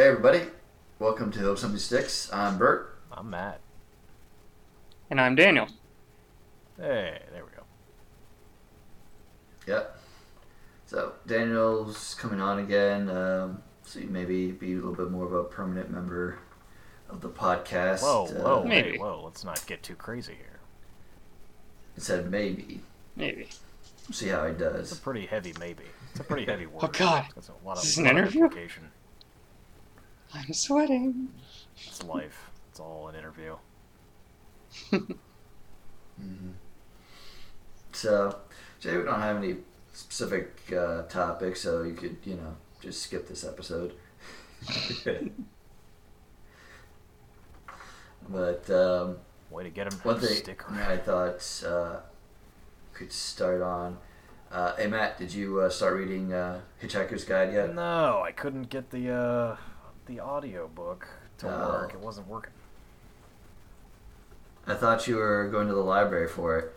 Hey everybody, welcome to Hope Something Sticks. I'm Bert. I'm Matt. And I'm Daniel. Hey, there we go. Yep. So Daniel's coming on again. Um, so you maybe be a little bit more of a permanent member of the podcast. Whoa, whoa, Uh, Maybe. hey, whoa! Let's not get too crazy here. It said maybe. Maybe. See how he does. It's a pretty heavy maybe. It's a pretty heavy word. Oh, God. It's a lot of, Is an lot of interview? Implication. I'm sweating. It's life. It's all an interview. hmm So, Jay, we don't have any specific uh, topics, so you could, you know, just skip this episode. but um, Way to get him One thing I thought uh, could start on. Uh, hey Matt, did you uh, start reading uh, Hitchhiker's Guide yet? No, I couldn't get the uh, the audio book to Oh. work. It wasn't working. I thought you were going to the library for it.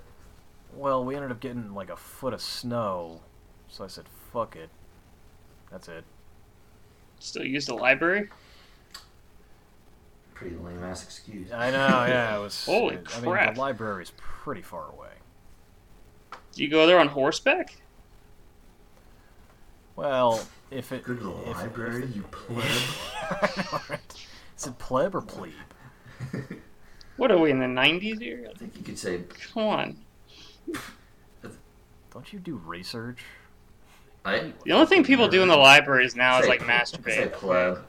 Well, we ended up getting like a foot of snow, so I said, "Fuck it." That's it. Still use the library? Pretty lame ass excuse. I know. Yeah, it was. Holy I mean, crap. the library's pretty far away. Do you go there on horseback? Well, if it. Go to the if- library, if- you pleb. I know, right? Is it pleb or plebe? What are we in the 90s here? I think you could say Come on. Don't you do research? I. The only thing people do in the libraries now is say- like Say masturbate. pleb.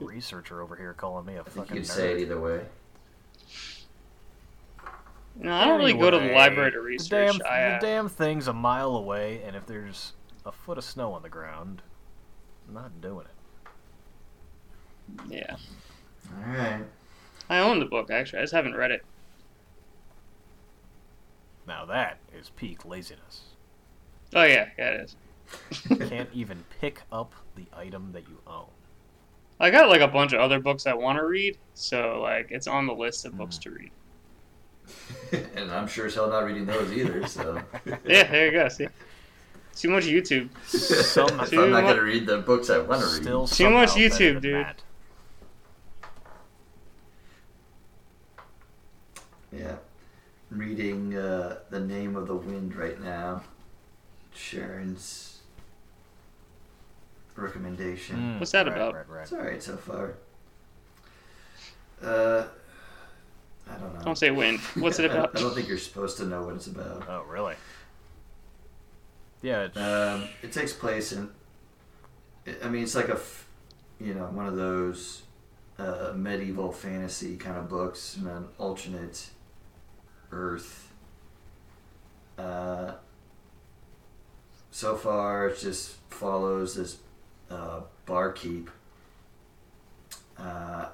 Researcher over here calling me a I think fucking you could nerd. say it either way. No, I don't really go to the library to The research. damn, I, uh, the damn thing's a mile away, and if there's a foot of snow on the ground, I'm not doing it. yeah. All right. I own the book, actually. I just haven't read it. Now that is peak laziness. Oh, yeah. Yeah, it is. Can't even pick up the item that you own. I got like a bunch of other books I want to read, so like it's on the list of books mm. to read. and I'm sure as hell not reading those either. So. Yeah, there you go. See, too much YouTube. Some- if I'm not going to read the books I want to read. Still Too much somehow better YouTube, than dude. Matt. Yeah. I'm reading uh, The Name of the Wind right now. Sharon's recommendation. Mm, What's that right, about? Right, right. It's alright so far. Uh, I don't know. Don't say wind. What's it I about? I don't think you're supposed to know what it's about. Oh, really? Yeah, it's, Um, it takes place in. I mean, it's like a, you know, one of those uh, medieval fantasy kind of books in an alternate Earth. Uh, so far, it just follows this uh, barkeep uh,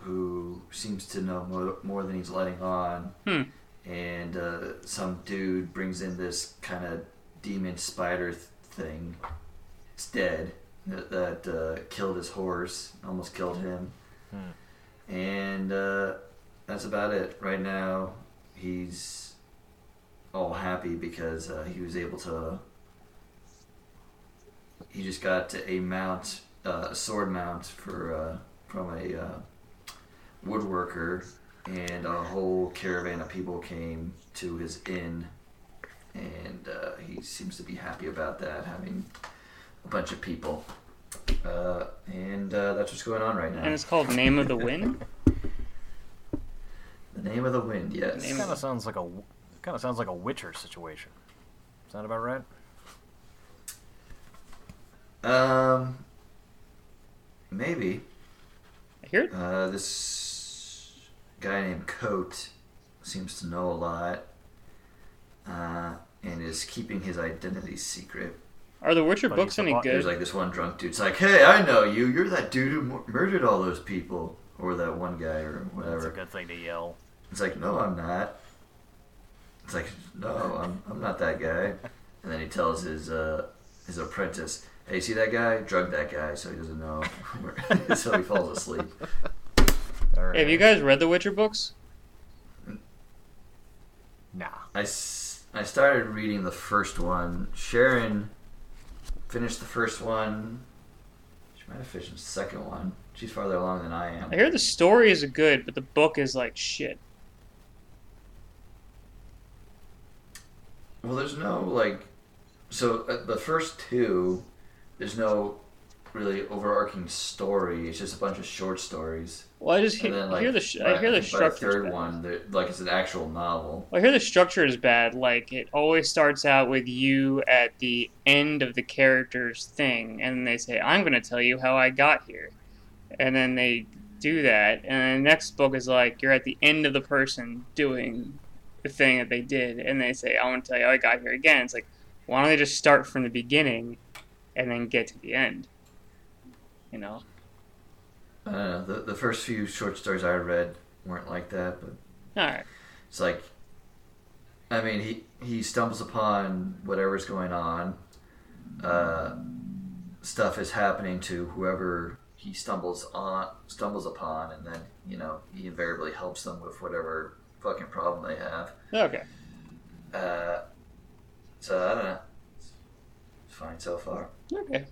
who seems to know more, more than he's letting on. Hmm. And uh, some dude brings in this kind of demon spider th- thing. It's dead. That, that uh, killed his horse, almost killed him. Hmm. And uh, that's about it. Right now, he's all happy because uh, he was able to. He just got a mount, uh, a sword mount for uh, from a uh, woodworker, and a whole caravan of people came to his inn, and uh, he seems to be happy about that, having a bunch of people. Uh, and uh, that's what's going on right now. And it's called Name of the Wind. The name of the wind, yes. Name kind of sounds like a kind of sounds like a Witcher situation. Sound about right? Um, maybe. I hear it. Uh, this guy named Kote seems to know a lot, uh, and is keeping his identity secret. Are the Witcher But books any good? There's like this one drunk dude's like, "Hey, I know you. You're that dude who murdered all those people, or that one guy, or whatever." That's a whatever." good thing to yell. It's like, "No, I'm not." It's like, "No, I'm, I'm not that guy." And then he tells his uh, his apprentice, "Hey, see that guy? Drug that guy, so he doesn't know." so he falls asleep. All right. Hey, have you guys read the Witcher books? Nah. I, s- I started reading the first one. Sharon finished the first one. She might have finished the second one. She's farther along than I am. I hear the story is good, but the book is like shit. Well, there's no like, so uh, the first two, there's no really overarching story. It's just a bunch of short stories. Well, I just hear, then, I like, hear the sh- I hear the structure. third one, the- like it's an actual novel. I hear the structure is bad. Like it always starts out with you at the end of the character's thing, and they say, "I'm going to tell you how I got here," and then they do that, and then the next book is like you're at the end of the person doing the thing that they did, and they say, "I want to tell you how I got here again." It's like, why don't they just start from the beginning, and then get to the end? You know? I don't know. The, the first few short stories I read weren't like that, but All right. it's like, I mean, he he stumbles upon whatever's going on. Uh, stuff is happening to whoever he stumbles on stumbles upon, and then you know he invariably helps them with whatever fucking problem they have. Okay. Uh, so I don't know. It's fine so far. Okay.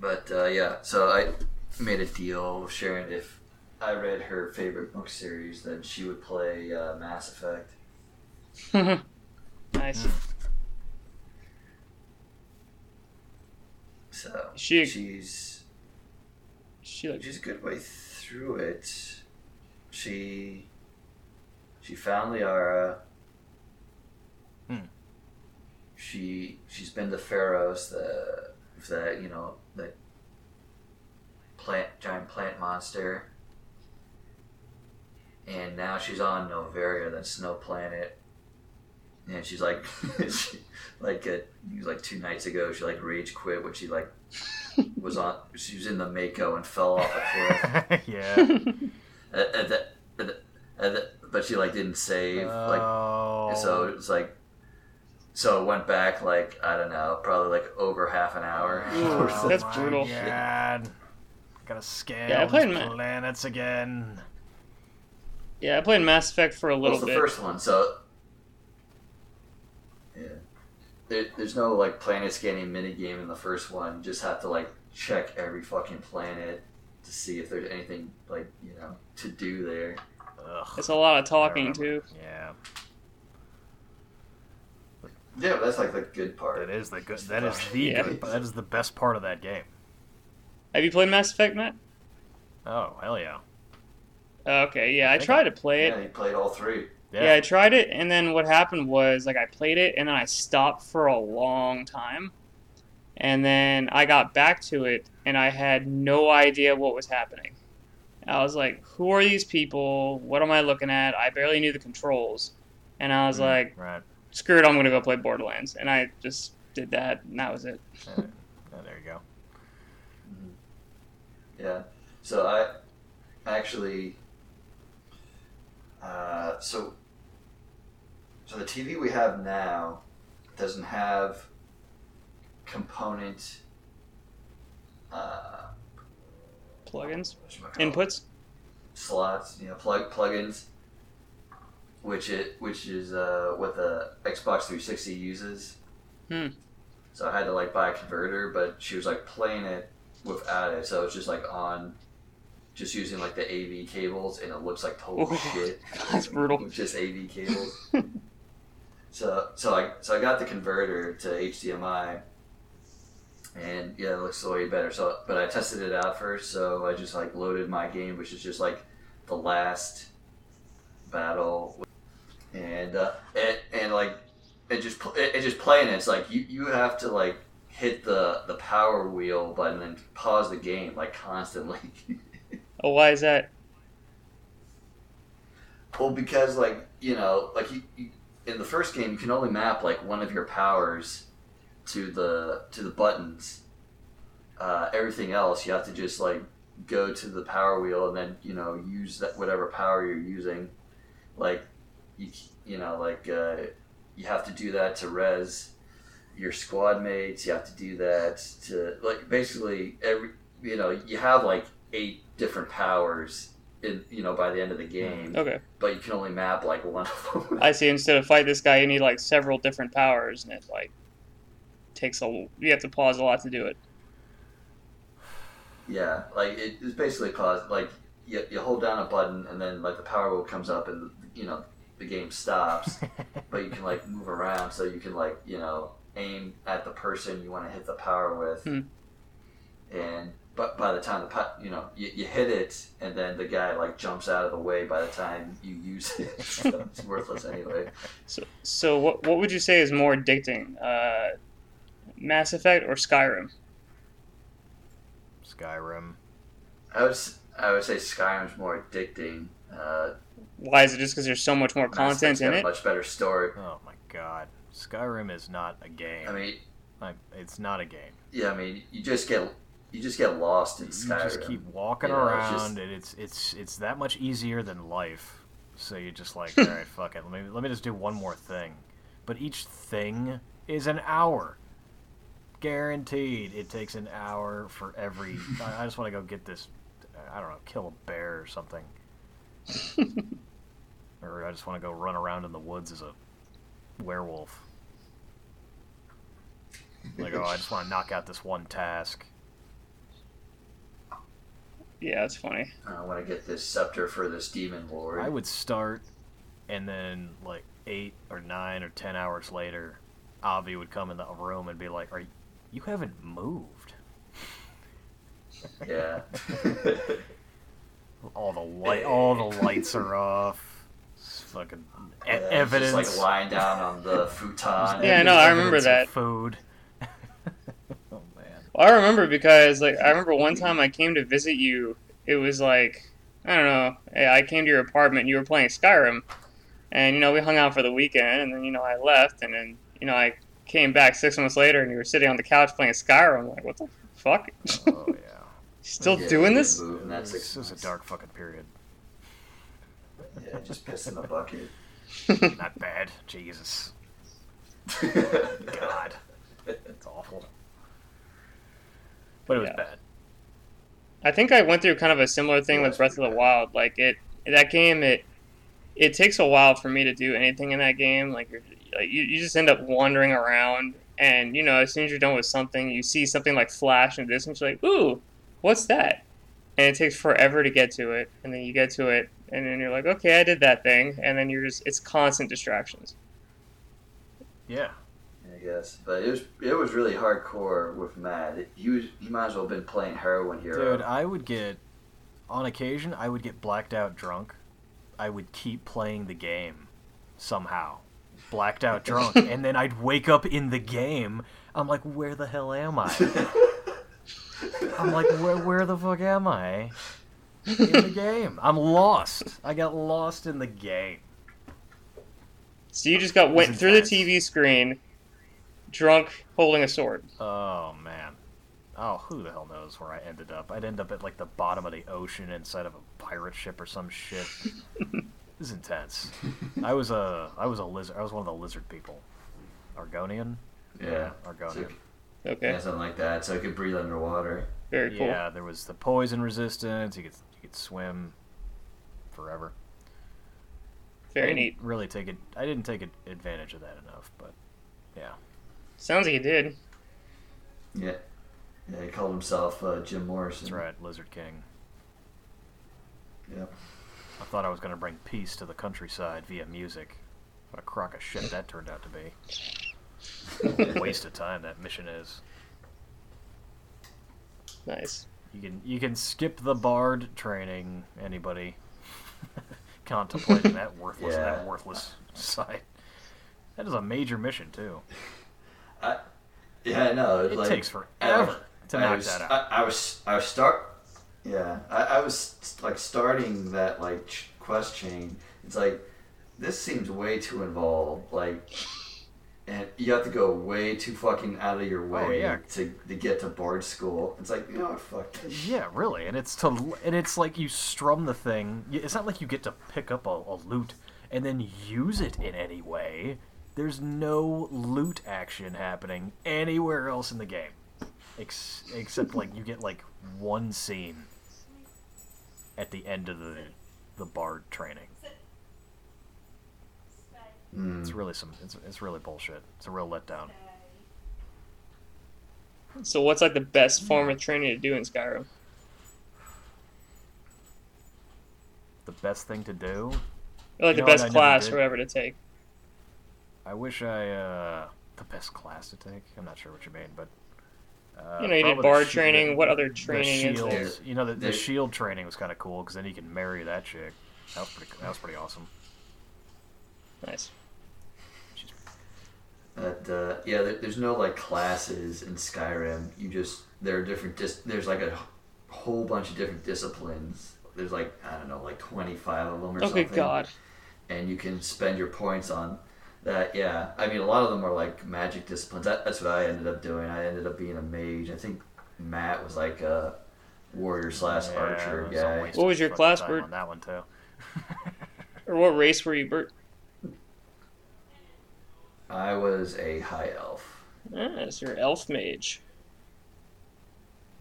But uh, yeah, so I made a deal with Sharon if I read her favorite book series, then she would play uh, Mass Effect. nice. So She- she's She like she's a good way through it. She she found Liara. Hmm. She she's been to Feros, the that you know that plant giant plant monster. And now she's on Noveria, that snow planet. And she's like, she, like uh, like two nights ago, she like rage quit when she like was on. She was in the Mako and fell off a cliff. yeah. Uh, uh, the- uh, the- uh, the- but she like didn't save. Like oh. so, it was like. So it went back like I don't know, probably like over half an hour. Ooh, or that's my brutal. God. Gotta scale Yeah, I played these Ma- planets again. Yeah, I played Mass Effect for a What little was the bit. first one? So yeah, there, there's no like planet scanning mini game in the first one. You just have to like check every fucking planet to see if there's anything like you know to do there. Ugh. It's a lot of talking too. Yeah, Yeah, but that's like the good part. that is the good. That is the Yeah. good. That is the best part of that game. Have you played Mass Effect, Matt? Oh hell yeah. Okay, yeah, I I think tried to play it. Yeah, he played all three. Yeah. Yeah, I tried it, and then what happened was like I played it, and then I stopped for a long time, and then I got back to it, and I had no idea what was happening. I was like, "Who are these people? What am I looking at?" I barely knew the controls, and I was Mm, like, Right. "Screw it, I'm gonna go play Borderlands," and I just did that, and that was it. Yeah, yeah, there you go. Yeah. So I actually. Uh, so. So the TV we have now doesn't have component. Uh, Plugins, inputs. slots, you know, plug plugins, which it which is uh, what the Xbox 360 uses. Hmm. So I had to like buy a converter, but she was like playing it without it, so it's just like on, just using like the AV cables, and it looks like total shit. that's brutal. With just AV cables. so so I so I got the converter to HDMI. And yeah, it looks way better. So, but I tested it out first. So I just like loaded my game, which is just like the last battle, and uh, and, and like it just it, it just playing. It's like you you have to like hit the the power wheel button and pause the game like constantly. Oh, why is that? well, because like you know, like you, you in the first game, you can only map like one of your powers to the to the buttons. Uh, everything else, you have to just like go to the power wheel and then you know use that whatever power you're using. Like you you know like uh, you have to do that to res your squad mates. You have to do that to like basically every you know you have like eight different powers in you know by the end of the hmm. game Okay, but you can only map like one of them. I see. Instead of fight this guy, you need like several different powers, and it like takes a you have to pause a lot to do it. Yeah, like it, it's basically cause like you, you hold down a button and then like the power wheel comes up and you know the game stops, but you can like move around so you can like you know aim at the person you want to hit the power with, Hmm. and but by the time the pa- you know you, you hit it and then the guy like jumps out of the way by the time you use it, so it's worthless anyway. So so what what would you say is more addicting, uh, Mass Effect or Skyrim? Skyrim. I would I would say Skyrim's more addicting. Uh, Why is it just because there's so much more Mass content in it? much better story. Oh my god. Skyrim is not a game. I mean, Like, it's not a game. yeah, I mean, you just get you just get lost in You Skyrim. just keep walking You know, it's around, just- and it's it's it's that much easier than life. So you just like, all right, fuck it. Let me let me just do one more thing. But each thing is an hour. Guaranteed, it takes an hour for every. I, I just want to go get this. I don't know, kill a bear or something, or I just want to go run around in the woods as a werewolf. Like, oh, I just want to knock out this one task. Yeah, that's funny. I want to get this scepter for this demon lord. I would start, and then like eight or nine or ten hours later, Avi would come in the room and be like, "Are you, you haven't moved? Yeah. All the light, all the lights are off. It's fucking Yeah, evidence. Just like lying down on the futon. Yeah, I know, I remember that. Food. Man. Well, I remember because like I remember one time I came to visit you. It was like I don't know. I came to your apartment. and You were playing Skyrim, and you know we hung out for the weekend, and then you know I left, and then you know I came back six months later, and you were sitting on the couch playing Skyrim. I'm like, what the fuck? Oh yeah. Still Yeah, doing this? didn't move in that six This is a dark fucking period. Yeah, just piss in the bucket. Not bad. Jesus. God. It's awful. But it was Yeah. bad. I think I went through kind of a similar thing with Breath of the. Wild. Like it, that game, it it takes a while for me to do anything in that game. Like, you're, like you, you just end up wandering around, and you know, as soon as you're done with something, you see something like flash in the distance. You're like, ooh, what's that? And it takes forever to get to it, and then you get to it, and then you're like, okay, I did that thing, and then you're just it's constant distractions. Yeah. I guess, but it was it was really hardcore with Matt. It- He was he might as well have been playing heroin hero. Dude, I would get, on occasion, I would get blacked out drunk. I would keep playing the game somehow. Blacked out drunk. and then I'd wake up in the game. I'm like, where the hell am I? I'm like, where, where the fuck am I? In the game. I'm lost. I got lost in the game. So you just got went through the. TV screen, drunk, holding a sword. Oh, man. Oh, who the hell knows where I ended up? I'd end up at, like, the bottom of the ocean inside of a pirate ship or some shit. This is intense. I was a I was a lizard. I was one of the lizard people. Argonian. yeah, Argonian. so, Okay, yeah, something like that. So I could breathe underwater. very cool. Yeah, there was the poison resistance. You could you could swim forever. I Very didn't neat. Really take it. I didn't take advantage of that enough, but yeah. Sounds like he did. Yeah, yeah. He called himself uh, Jim Morrison. That's right, Lizard King. Yep. I thought I was gonna bring peace to the countryside via music. What a crock of shit that turned out to be. Waste of time that mission is. Nice. You can you can skip the bard training. Anybody contemplating that worthless Yeah. that worthless side? That is a major mission too. Know. It like, takes forever to knock was, that out. I, I was I was start. Yeah, I, I was like starting that like quest chain. It's like this seems way too involved. Like, and you have to go way too fucking out of your oh, way Oh, yeah. to to get to board school. It's like you know what, fuck. this. Yeah, really, and it's to and it's like you strum the thing. It's not like you get to pick up a, a loot and then use it in any way. There's no loot action happening anywhere else in the game, Ex- except like you get like one scene at the end of the the bard training. Mm. It's really some. It's, it's really bullshit. It's a real letdown. So what's like the best form of training to do in Skyrim? The best thing to do? Or like You the know best class did? or whatever to take. I wish I uh the best class to take. I'm not sure what you mean, but uh, You know, you did probably the bard training. the- What other the training is shield, there? You know, the, the There- shield training was kind of cool because then you can marry that chick. That was pretty. That was pretty awesome. Nice. But uh, yeah, there, there's no like classes in Skyrim. You just there are different. Dis- there's like a whole bunch of different disciplines. There's like I don't know, like 25 of them or Oh something. good god. And you can spend your points on that. Yeah, I mean a lot of them are like magic disciplines. That, that's what I ended up doing. I ended up being a mage. I think Matt was like a warrior slash Yeah, archer it was a guy. What was your class, Bert? On that one too. Or what race were you, Bert? I was a high elf. Ah, so you're elf mage.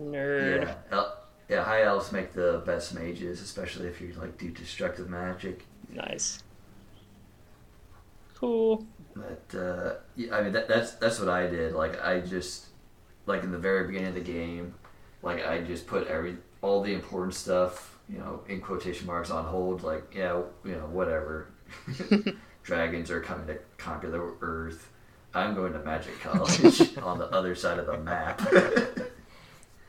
Nerd. Yeah, el- yeah, high elves make the best mages, especially if you like do destructive magic. Nice. Cool. But uh, yeah, I mean, that, that's that's what I did. Like, I just like in the very beginning of the game, like I just put every all the important stuff, you know, in quotation marks on hold. Like, yeah, you know, whatever. Dragons are coming to conquer the earth. I'm going to Magic College on the other side of the map.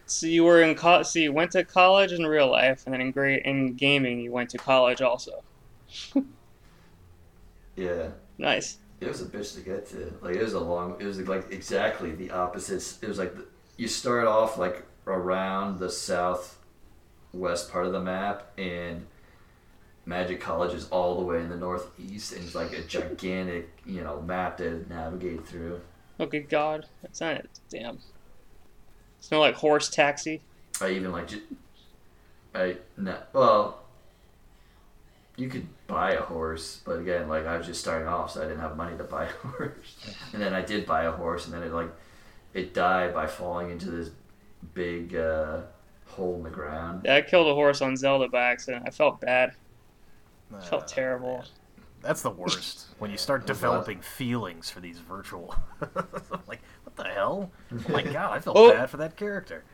So you were in co- so you went to college in real life, and then in great in gaming you went to college also. yeah. Nice. It was a bitch to get to. Like it was a long. It was like exactly the opposites. It was like the, you start off like around the southwest part of the map, and Magic College is all the way in the northeast, and it's like a gigantic, you know, map to navigate through. Oh good god. That's not it. damn. It's no like horse taxi. I even like, I no, well, you could buy a horse, but again, like I was just starting off, so I didn't have money to buy a horse. And then I did buy a horse, and then it like, it died by falling into this big uh, hole in the ground. Yeah, I killed a horse on Zelda by accident. I felt bad. I Uh, felt terrible. That's the worst when you start That's developing feelings for these virtual. like, what the hell? Oh my god, I felt Oh. bad for that character.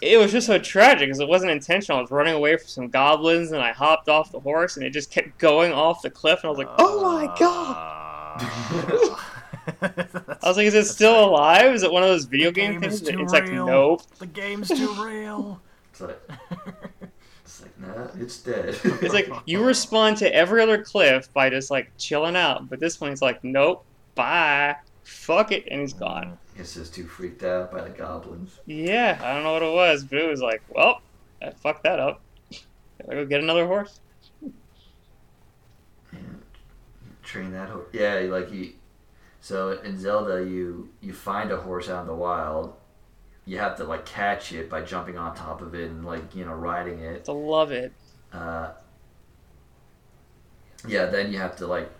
It was just so tragic because it wasn't intentional. I was running away from some goblins, and I hopped off the horse, and it just kept going off the cliff. And I was like, "Oh my ah. god!" god! I was like, "Is it still alive? Is it one of those video game, game things?" too It's like, "Nope." the game's too real. It's like, it's like, nah, it's dead. It's like you respond to every other cliff by just like chilling out, but this one's like, "Nope, bye, fuck it," and he's gone. It's just too freaked out by the goblins. Yeah, I don't know what it was, but it was like, "Well, I fucked that up. Gotta go get another horse." And train that horse. Yeah, like you. So in Zelda, you you find a horse out in the wild. You have to like catch it by jumping on top of it and like you know riding it. To love it. Uh, yeah, then you have to like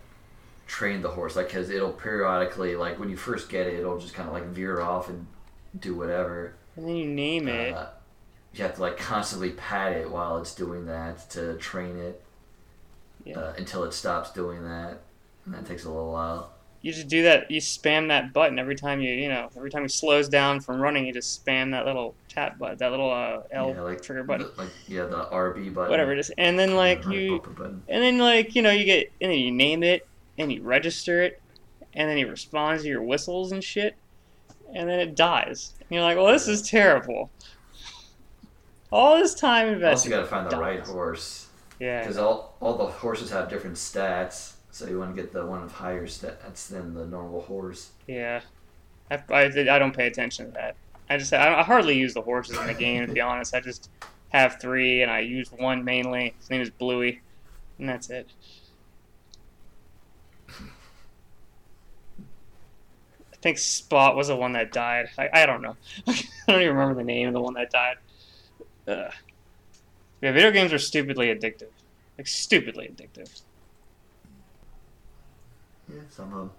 train the horse, like because it'll periodically like when you first get it, it'll just kind of like veer off and do whatever. And then you name it. Uh, you have to like constantly pat it while it's doing that to train it Yeah. uh, until it stops doing that, and that takes a little while. You just do that. You spam that button every time you, you know, every time he slows down from running. You just spam that little tap button, that little uh, L yeah, like trigger button, the- like yeah, the RB button, whatever it is. And then like you, button. and then like you know, you get, and then you name it, and you register it, and then he responds to your whistles and shit, and then it dies. And you're like, well, this is terrible. All this time Also, invested. you gotta find the right horse Yeah. because all all the horses have different stats. So you want to get the one with higher stats than the normal horse. Yeah, I, I, I don't pay attention to that. I just I, I hardly use the horses in the game to be honest. I just have three and I use one mainly. His name is Bluey, and that's it. Think Spot was the one that died. I, I don't know. I don't even remember the name of the one that died. Ugh. Yeah, video games are stupidly addictive. Like stupidly addictive. Yeah, some of them.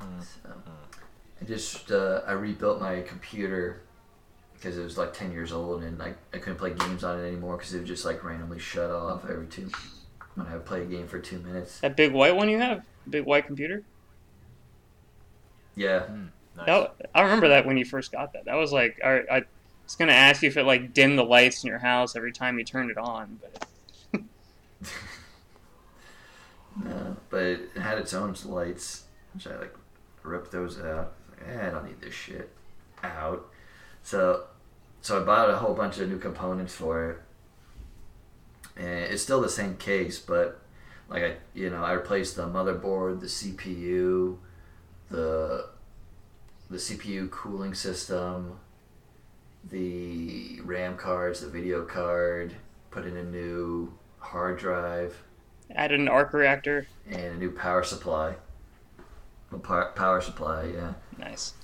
Mm. So, I just uh, I rebuilt my computer because it was like ten years old and I, I couldn't play games on it anymore because it would just like randomly shut off every two when I would play a game for two minutes. That big white one you have, big white computer. Yeah, Hmm. Nice. That, I remember that when you first got that. That was like, I, I was gonna ask you if it like dimmed the lights in your house every time you turned it on, but No, but it had its own lights, which I like ripped those out. Like, eh, I don't need this shit out. So, so I bought a whole bunch of new components for it, and it's still the same case, but like I, you know, I replaced the motherboard, the CPU, the the CPU cooling system, the RAM cards, the video card, put in a new hard drive added an arc reactor. and a new power supply. A power, power supply, yeah. Nice.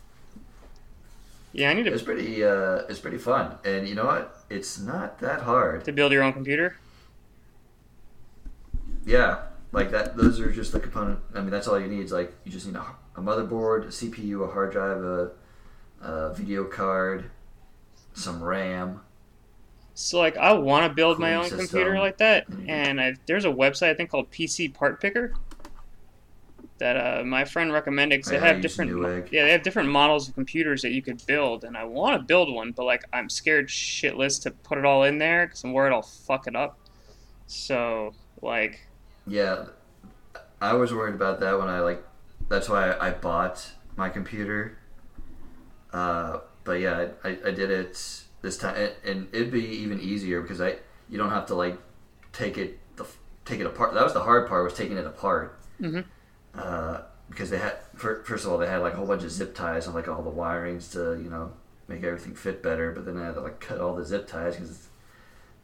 Yeah, I need it. It's pretty, uh, it's pretty fun, and you know what? It's not that hard. to build your own computer. Yeah, like that. Those are just the component. I mean, that's all you need. Is like you just need a, a motherboard, a CPU, a hard drive, a, a video card, some RAM. So like, I want to build my own system. computer like that, Mhm. and I, there's a website I think called PC Part Picker that uh, my friend recommended because they have different, Newegg. yeah, they have different models of computers that you could build, and I want to build one, but like, I'm scared shitless to put it all in there because I'm worried I'll fuck it up. So like, Yeah, I was worried about that when I like. That's why I bought my computer. Uh, but yeah, I, I, did it this time, and, it'd be even easier because I you don't have to like take it the take it apart. That was the hard part was taking it apart. Mhm. Uh, because they had first of all they had like a whole bunch of zip ties on like all the wirings to you know make everything fit better. But then I had to like cut all the zip ties because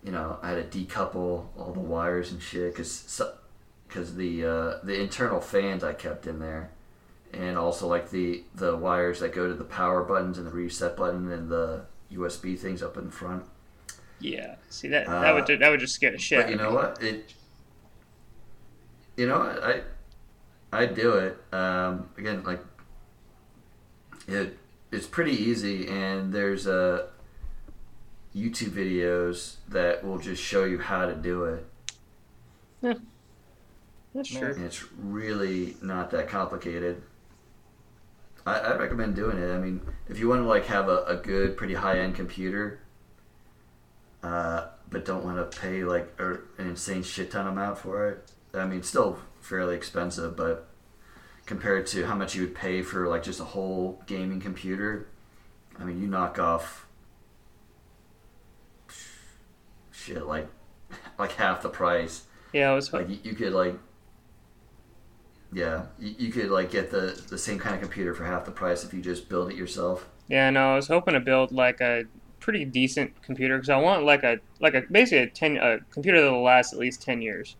you know I had to decouple all the wires and shit because because the uh, the internal fans I kept in there, and also like the the wires that go to the power buttons and the reset button and the USB things up in front. yeah, see that that would Uh, that would just scare the shit. But you know what? It. You know? I. I do it. Um, again, like. It. It's pretty easy, and there's uh, YouTube videos that will just show you how to do it. That's true. and it's really not that complicated. I, I recommend doing it. I mean, if you want to like have a, a good, pretty high end computer, uh, but don't want to pay like an insane shit ton amount for it. I mean, still fairly expensive, but compared to how much you would pay for like just a whole gaming computer, I mean, you knock off shit like like half the price Yeah, I was like you, you could like yeah you, you could like get the the same kind of computer for half the price if you just build it yourself Yeah, no, I was hoping to build like a pretty decent computer because I want like a like a basically a ten a computer that'll last at least ten years,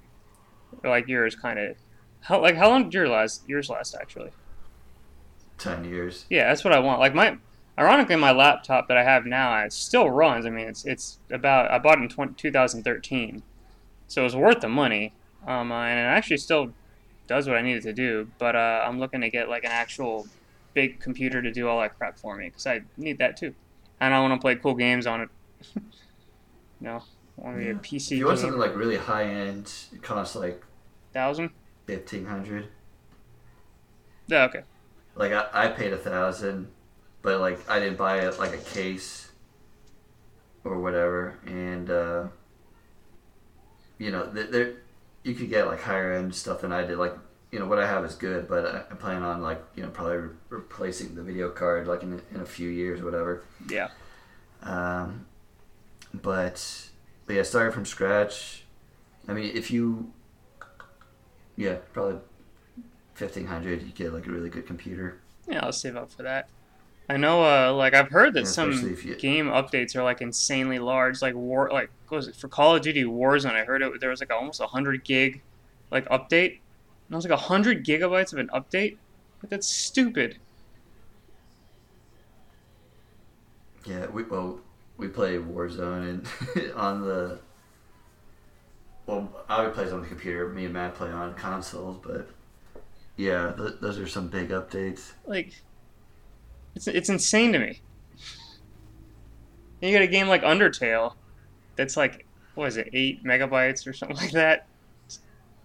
or like yours kind of. How like how long did your last yours last actually? 10 years Yeah, that's what I want. Like my, ironically, my laptop that I have now it still runs. I mean, it's it's about I bought it in 20, 2013, so it was worth the money. Um, and it actually still does what I needed to do. But uh, I'm looking to get like an actual big computer to do all that crap for me because I need that too. And I want to play cool games on it. no, I want to be a PC if you want gamer. something like really high end it costs like Thousand? 1500 Yeah, okay. like I, I paid a thousand but like i didn't buy it like a case or whatever and uh you know th- there you could get like higher end stuff than i did like you know what i have is good but i, I plan on like you know probably re- replacing the video card like in, a- in a few years or whatever Yeah. um but, but yeah starting from scratch i mean if you yeah probably 1500 you get like a really good computer Yeah, I'll save up for that. I know, uh, like I've heard that some you- game updates are like insanely large. Like war, like what was it for Call of Duty Warzone? I heard it. There was like almost a hundred gig, like update. And it was like a hundred gigabytes of an update. Like that's stupid. Yeah, we well we play Warzone and on the well I would play it on the computer. Me and Matt play on consoles, but yeah, th- those are some big updates. Like, it's it's insane to me. And you got a game like Undertale, that's like what is it, eight megabytes or something like that. It's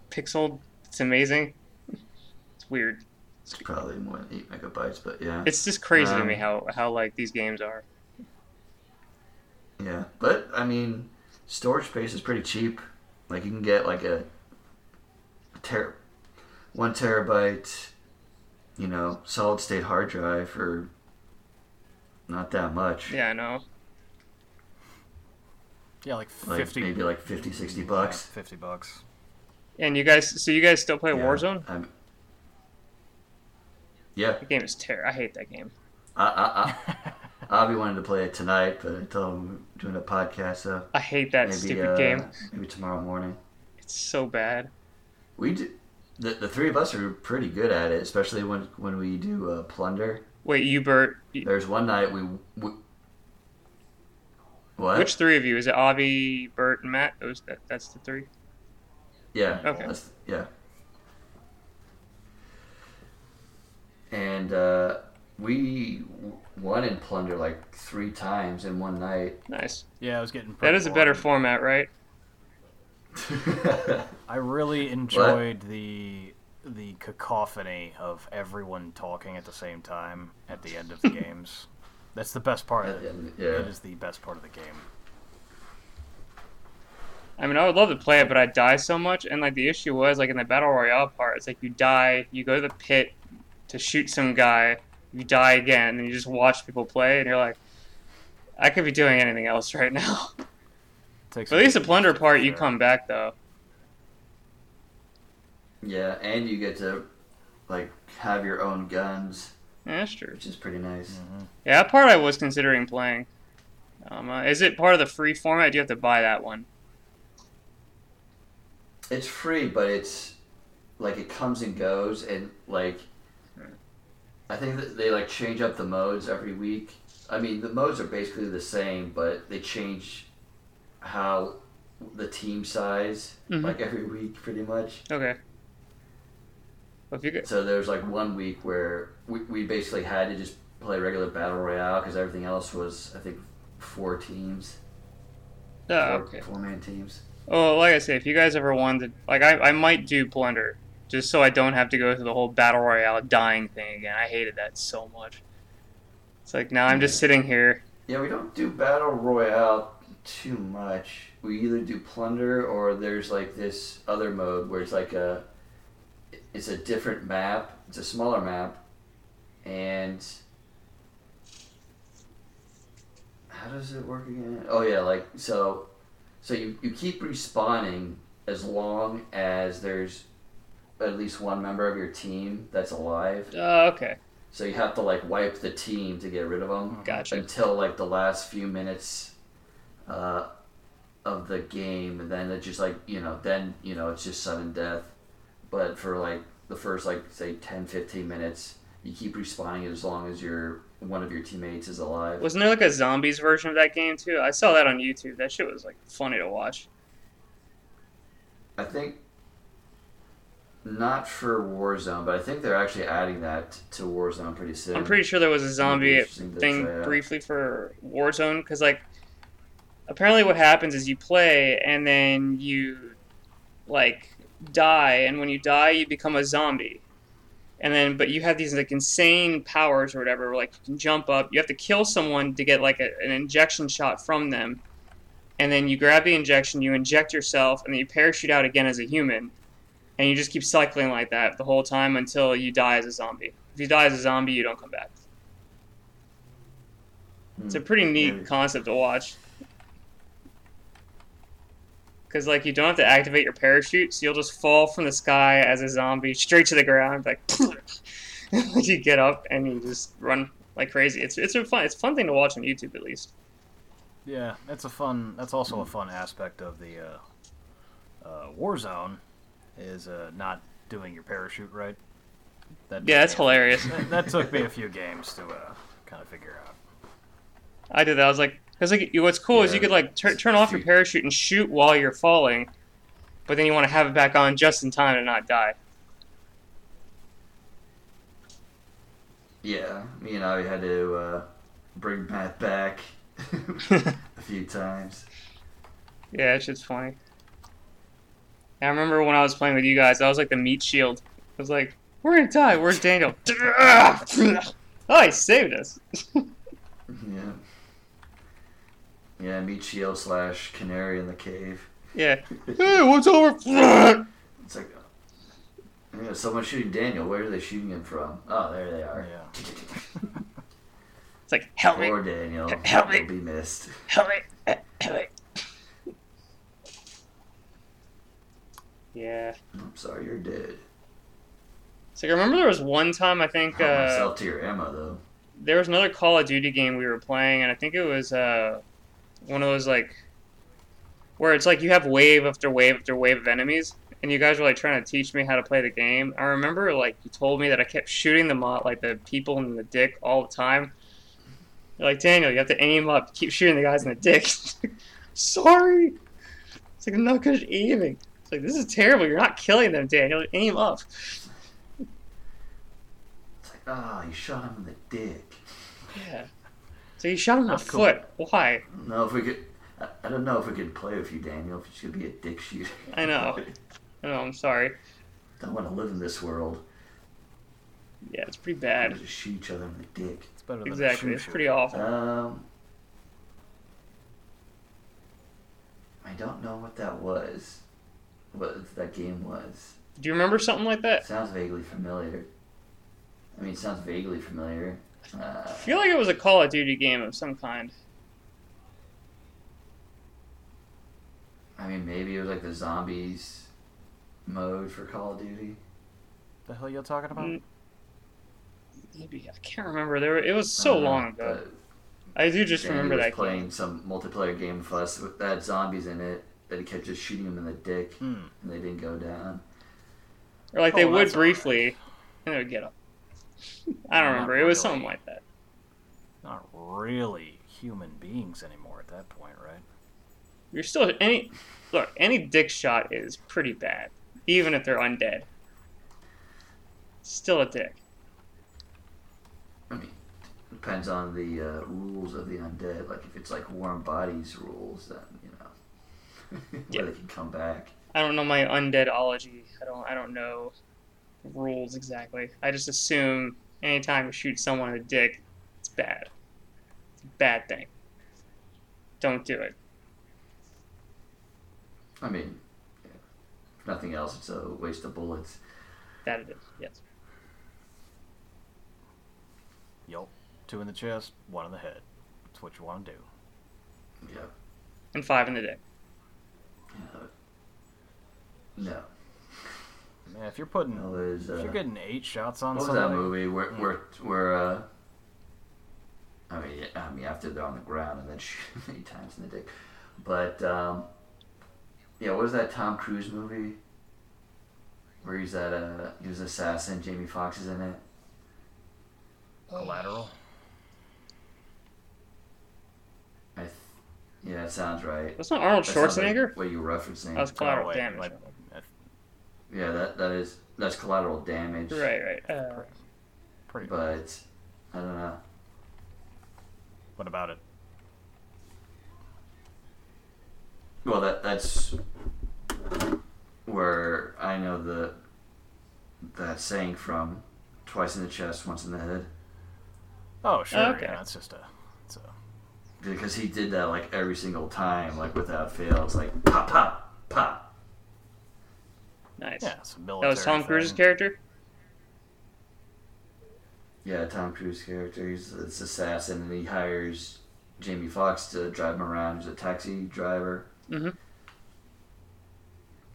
pixeled. It's amazing. It's weird. It's probably more than eight megabytes, but yeah. It's just crazy to Um, me how how like these games are. Yeah, but I mean, storage space is pretty cheap. Like you can get like a ter- one terabyte, you know, solid state hard drive for not that much. Yeah, I know. Yeah, like like fifty. maybe like 50, 60 bucks. Yeah, Fifty bucks. And you guys, so you guys still play Yeah, Warzone? I'm- yeah, The game is terrible. I hate that game. I, I, I, I'll be wanting to play it tonight, but I told doing a podcast, so I hate that maybe stupid uh, game. maybe tomorrow morning. It's so bad. We do. The, the three of us are pretty good at it, especially when when we do uh, plunder. Wait, you Bert? you- There's one night we, we what? Which three of you? Is it Avi, Bert, and Matt? Those that, that's the three. Yeah. Okay. that's- yeah. And uh, we w- won in plunder like three times in one night. Nice. Yeah, I was getting. That pretty is a better format, right? I really enjoyed the the cacophony of everyone talking at the same time at the end of the games. That's the best part. At Of the it. yeah. it is the best part of the game. I mean, I would love to play it, but I die so much. And like the issue was, like in the battle royale part, it's like you die, you go to the pit to shoot some guy, you die again, and you just watch people play, and you're like, I could be doing anything else right now. But at least the plunder part, you come back though. Yeah, and you get to like have your own guns, Yeah, that's true. which is pretty nice. Mhm. Yeah, that part I was considering playing. Um, uh, is it part of the free format? Do you have to buy that one? It's free, but it's like it comes and goes, and like I think that they like change up the modes every week. I mean, the modes are basically the same, but they change how the team size Mhm. like every week, pretty much. Okay. Well, if you get, So like one week where we, we basically had to just play regular battle royale because everything else was I think four teams, oh, four, okay. four man teams. Oh, like I say, if you guys ever wanted, like I, I might do plunder, just so I don't have to go through the whole battle royale dying thing again. I hated that so much. It's like now I'm just sitting here. Yeah, we don't do battle royale too much. We either do plunder or there's like this other mode where it's like a it's a different map. It's a smaller map, and how does it work again? Oh yeah, like so, so you you keep respawning as long as there's at least one member of your team that's alive. Uh, okay, So you have to like wipe the team to get rid of them gotcha. until like the last few minutes uh, of the game, and then it just like you know, then you know it's just sudden death. But for like the first like say 10, 15 minutes, you keep respawning as long as your one of your teammates is alive. Wasn't there like a zombies version of that game too? I saw that on YouTube. That shit was like funny to watch. I think not for Warzone, but I think they're actually adding that to Warzone pretty soon. I'm pretty sure there was a zombie thing briefly for Warzone because like apparently what happens is you play and then you like die and when you die you become a zombie. And then but you have these like insane powers or whatever like you can jump up. You have to kill someone to get like a, an injection shot from them. And then you grab the injection you inject yourself and then you parachute out again as a human. And you just keep cycling like that the whole time until you die as a zombie. If you die as a zombie you don't come back. It's a hmm. pretty neat concept to watch. Because, like, you don't have to activate your parachute, so you'll just fall from the sky as a zombie straight to the ground. Like, you get up and you just run like crazy. It's it's a fun it's a fun thing to watch on YouTube at least. Yeah, that's a fun. That's also a fun aspect of the uh, uh, Warzone, is uh, not doing your parachute right. That Yeah, that's hilarious. That, that took me a few games to uh, kind of figure out. I did that. I was like, because like what's cool is you could like tur- turn off your parachute and shoot while you're falling, but then you want to have it back on just in time to not die. Yeah, me and I had to uh, bring Matt back a few times. Yeah, it's just funny. I remember when I was playing with you guys, I was like the meat shield. I was like We're gonna die. Where's Daniel? oh, he saved us. Yeah. Yeah, Michio slash Canary in the cave. Yeah. Hey, what's over? It's like, yeah, someone's shooting Daniel. Where are they shooting him from? Oh, there they are. Yeah. It's like, help me, Poor Daniel. Help me. He'll be missed. help me, help me. Yeah. I'm sorry, you're dead. So I remember there was one time I think Help uh, myself to your ammo, though. there was another Call of Duty game we were playing, and I think it was uh, one of those like where it's like you have wave after wave after wave of enemies, and you guys were like trying to teach me how to play the game. I remember like you told me that I kept shooting the at like the people in the dick all the time. You're like Daniel, you have to aim up, keep shooting the guys in the dick. Sorry, it's like I'm not good at aiming. It's like this is terrible. You're not killing them, Daniel. Aim up. It's like, ah, you shot him in the dick. Yeah. So you shot him in the cool. foot. Why? I don't know if we could. I, I don't know if we could play with you, Daniel. If you should be a dick shooter. I know. I know. I'm sorry. don't want to live in this world. Yeah, it's pretty We bad. just shoot each other in the dick. It's better than Exactly. A It's pretty shoot. awful. Um, I don't know what that was. What that game was. Do you remember something like that? Sounds vaguely familiar. I mean, it sounds vaguely familiar. Uh, I feel like it was a Call of Duty game of some kind. I mean, maybe it was like the zombies mode for Call of Duty. The hell you're talking about? Mm. Maybe I can't remember. There, it was so don't long ago. I do just Danny remember was that playing game. some multiplayer game for us with that zombies in it that he kept just shooting them in the dick Hmm. and they didn't go down. Or like they Oh, would that's all right. briefly, and they would get up. I don't Not remember. It was really. something like that. Not really human beings anymore at that point, right? You're still any look. Any dick shot is pretty bad, even if they're undead. Still a dick. I mean, depends on the uh, rules of the undead. Like if it's like warm bodies rules, then you know where Yeah. they can come back. I don't know my undeadology. I don't. I don't know rules exactly. I just assume anytime you shoot someone in the dick, it's bad. It's a bad thing. Don't do it. I mean, if nothing else, it's a waste of bullets. That it is. Yes. Yup. Two in the chest, one in the head. That's what you want to do. Yeah. And five in the dick. yeah. No. Man, if you're putting, No, there's. Uh, if you're getting eight shots on something. What was that somebody, movie where Mm. where where uh I mean I mean after they're on the ground and then shoot many times in the dick. But um yeah, what was that Tom Cruise movie? Where he's that uh he was an assassin, Jamie Foxx is in it. collateral. I th- yeah, that sounds right. That's not Arnold That sounds like Schwarzenegger. what you were referencing. That was collateral Oh, wait, damage. like, uh, yeah, that that is that's collateral damage. Right. Right. Uh, pretty. But I don't know. What about it? Well, that that's where I know the that saying from twice in the chest, once in the head, Oh, sure. Okay. Yeah, that's just a. It's a because he did that like every single time, like without fail. It's like pop, pop, pop. Nice. yeah, it's a That was Tom Cruise's thing. character. Yeah, Tom Cruise character. He's this assassin, and he hires Jamie Foxx to drive him around. He's a taxi driver. Mhm.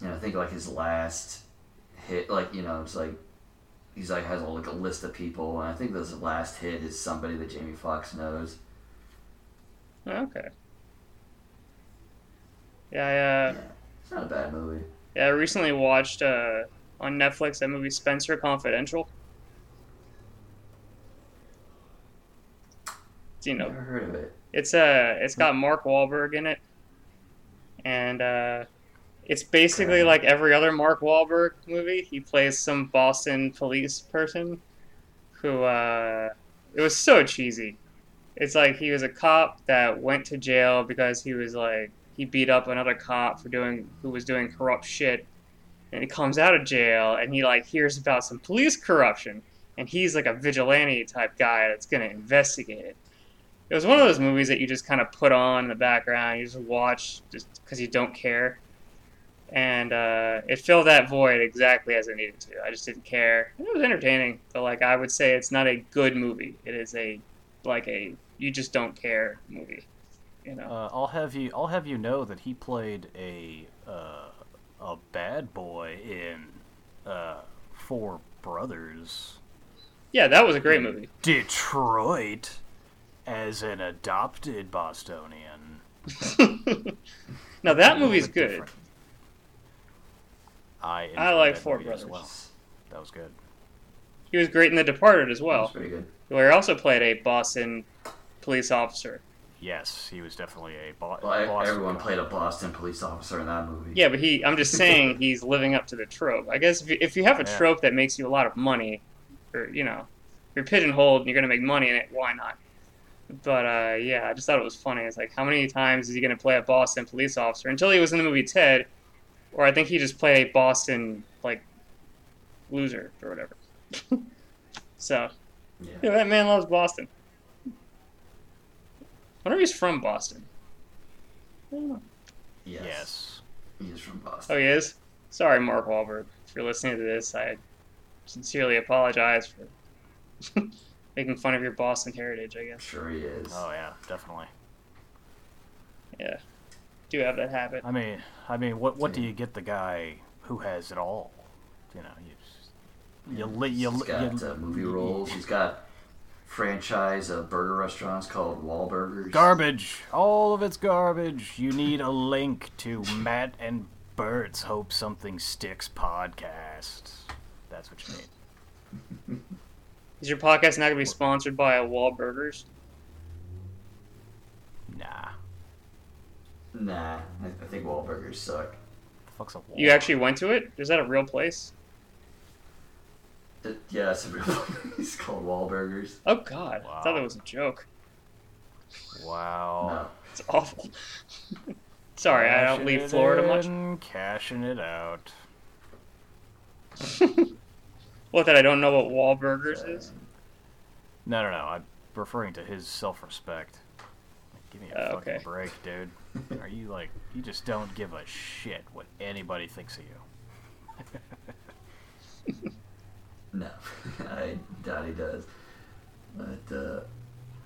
And I think like his last hit, like you know, it's like he's like has like a list of people, and I think this last hit is somebody that Jamie Foxx knows. Okay. Yeah. I, uh, yeah, it's not a bad movie. Yeah. I recently watched uh, on Netflix that movie Spencer Confidential. Do you know? Never heard of it. It's uh it's got Mark Wahlberg in it, and uh, it's basically like every other Mark Wahlberg movie. He plays some Boston police person who uh, it was so cheesy. It's like he was a cop that went to jail because he was like he beat up another cop for doing who was doing corrupt shit, and he comes out of jail and he like hears about some police corruption and he's like a vigilante type guy that's gonna investigate it. It was one of those movies that you just kind of put on in the background, you just watch just because you don't care, and uh, it filled that void exactly as it needed to. I just didn't care. It was entertaining, but like I would say, it's not a good movie. It is a like a you just don't care movie. You know. Uh, I'll have you. I'll have you know that he played a uh, a bad boy in uh, Four Brothers. Yeah, that was a great movie. Detroit as an adopted Bostonian. now that movie's good. different. I I like Four movie as Brothers. well. That was good. He was great in The Departed as That well, was pretty good. where he also played a Boston police officer. Yes, he was definitely a bo- Well, Boston everyone guy. played a Boston police officer in that movie. Yeah, but he. I'm just saying he's living up to the trope. I guess if you, if you have a Yeah. trope that makes you a lot of money, or you know, you're pigeonholed and you're gonna make money in it, why not? But uh, yeah, I just thought it was funny. It's like how many times is he gonna play a Boston police officer until he was in the movie Ted, or I think he just played a Boston like loser or whatever. so Yeah. yeah, that man loves Boston. I wonder if he's from Boston. I don't know. Yes. Yes. He is from Boston. Oh, he is? Sorry, Mark Wahlberg. If you're listening to this, I sincerely apologize for making fun of your Boston heritage, I guess. Sure he is. Oh yeah, definitely. Yeah. Do have that habit. I mean, I mean, what what do you get the guy who has it all? You know, you you li- you, He's li- got you uh, movie roles. He's got franchise of burger restaurants called Wahlburgers. garbage. All of it's garbage. You need a link to Matt and Bert's Hope Something Sticks podcast. That's what you need. Is your podcast not going to be sponsored by a Wahlburgers? Nah, Nah, I, I think Wahlburgers suck. the fuck's a wall? You actually went to it? Is that a real place? It, yeah, it's a real place called Wahlburgers. Oh, God. I thought Wow. it was a joke. Wow. No. It's awful. Sorry, I don't leave it Florida much. Cashing it out. What, that I don't know what Wahlburgers is? No, no, no. I'm referring to his self-respect. Like, give me a Uh, fucking okay. break, dude. Are you like you just don't give a shit what anybody thinks of you? No, I doubt he does. But uh,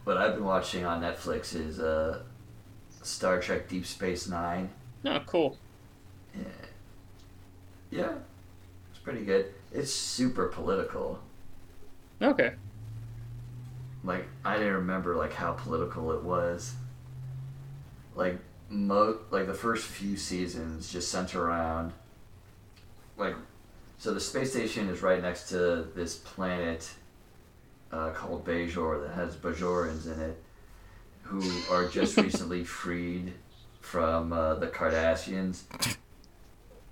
what I've been watching on Netflix is uh, Star Trek Deep Space Nine. No, cool. Yeah. yeah, it's pretty good. It's super political. Okay. Like I didn't remember like how political it was. Like mo like the first few seasons just center around like so the space station is right next to this planet uh, called Bajor that has Bajorans in it who are just recently freed from uh, the Cardassians.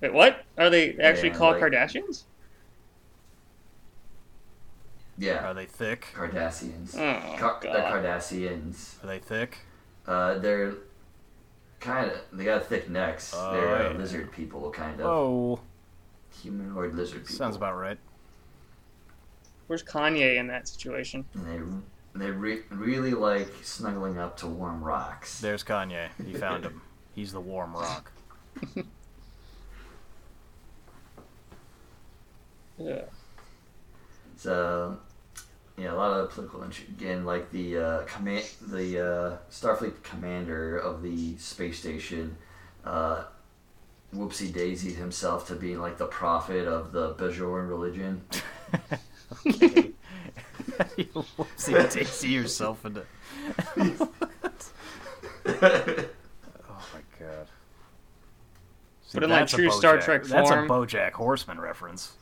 Wait, what? Are they actually Yeah, called like- Kardashians? Yeah, Are they thick? Cardassians. Oh, Car- the God. Cardassians. Are they thick? Uh, they're kind of they got thick necks. Oh, they're uh, yeah. lizard people, kind of Oh, humanoid lizard people. sounds about right. Where's Kanye in that situation? And they they re- really like snuggling up to warm rocks. There's Kanye. He found him. He's the warm rock. Yeah. So yeah, a lot of political intrigue. Again, like the uh, command, the uh, Starfleet commander of the space station, uh, whoopsie daisied himself to being like the prophet of the Bajoran religion. Okay. you whoopsie daisy yourself into. oh my god. See, But in, like, that's a true Star Bojack- Trek That's a BoJack Horseman reference.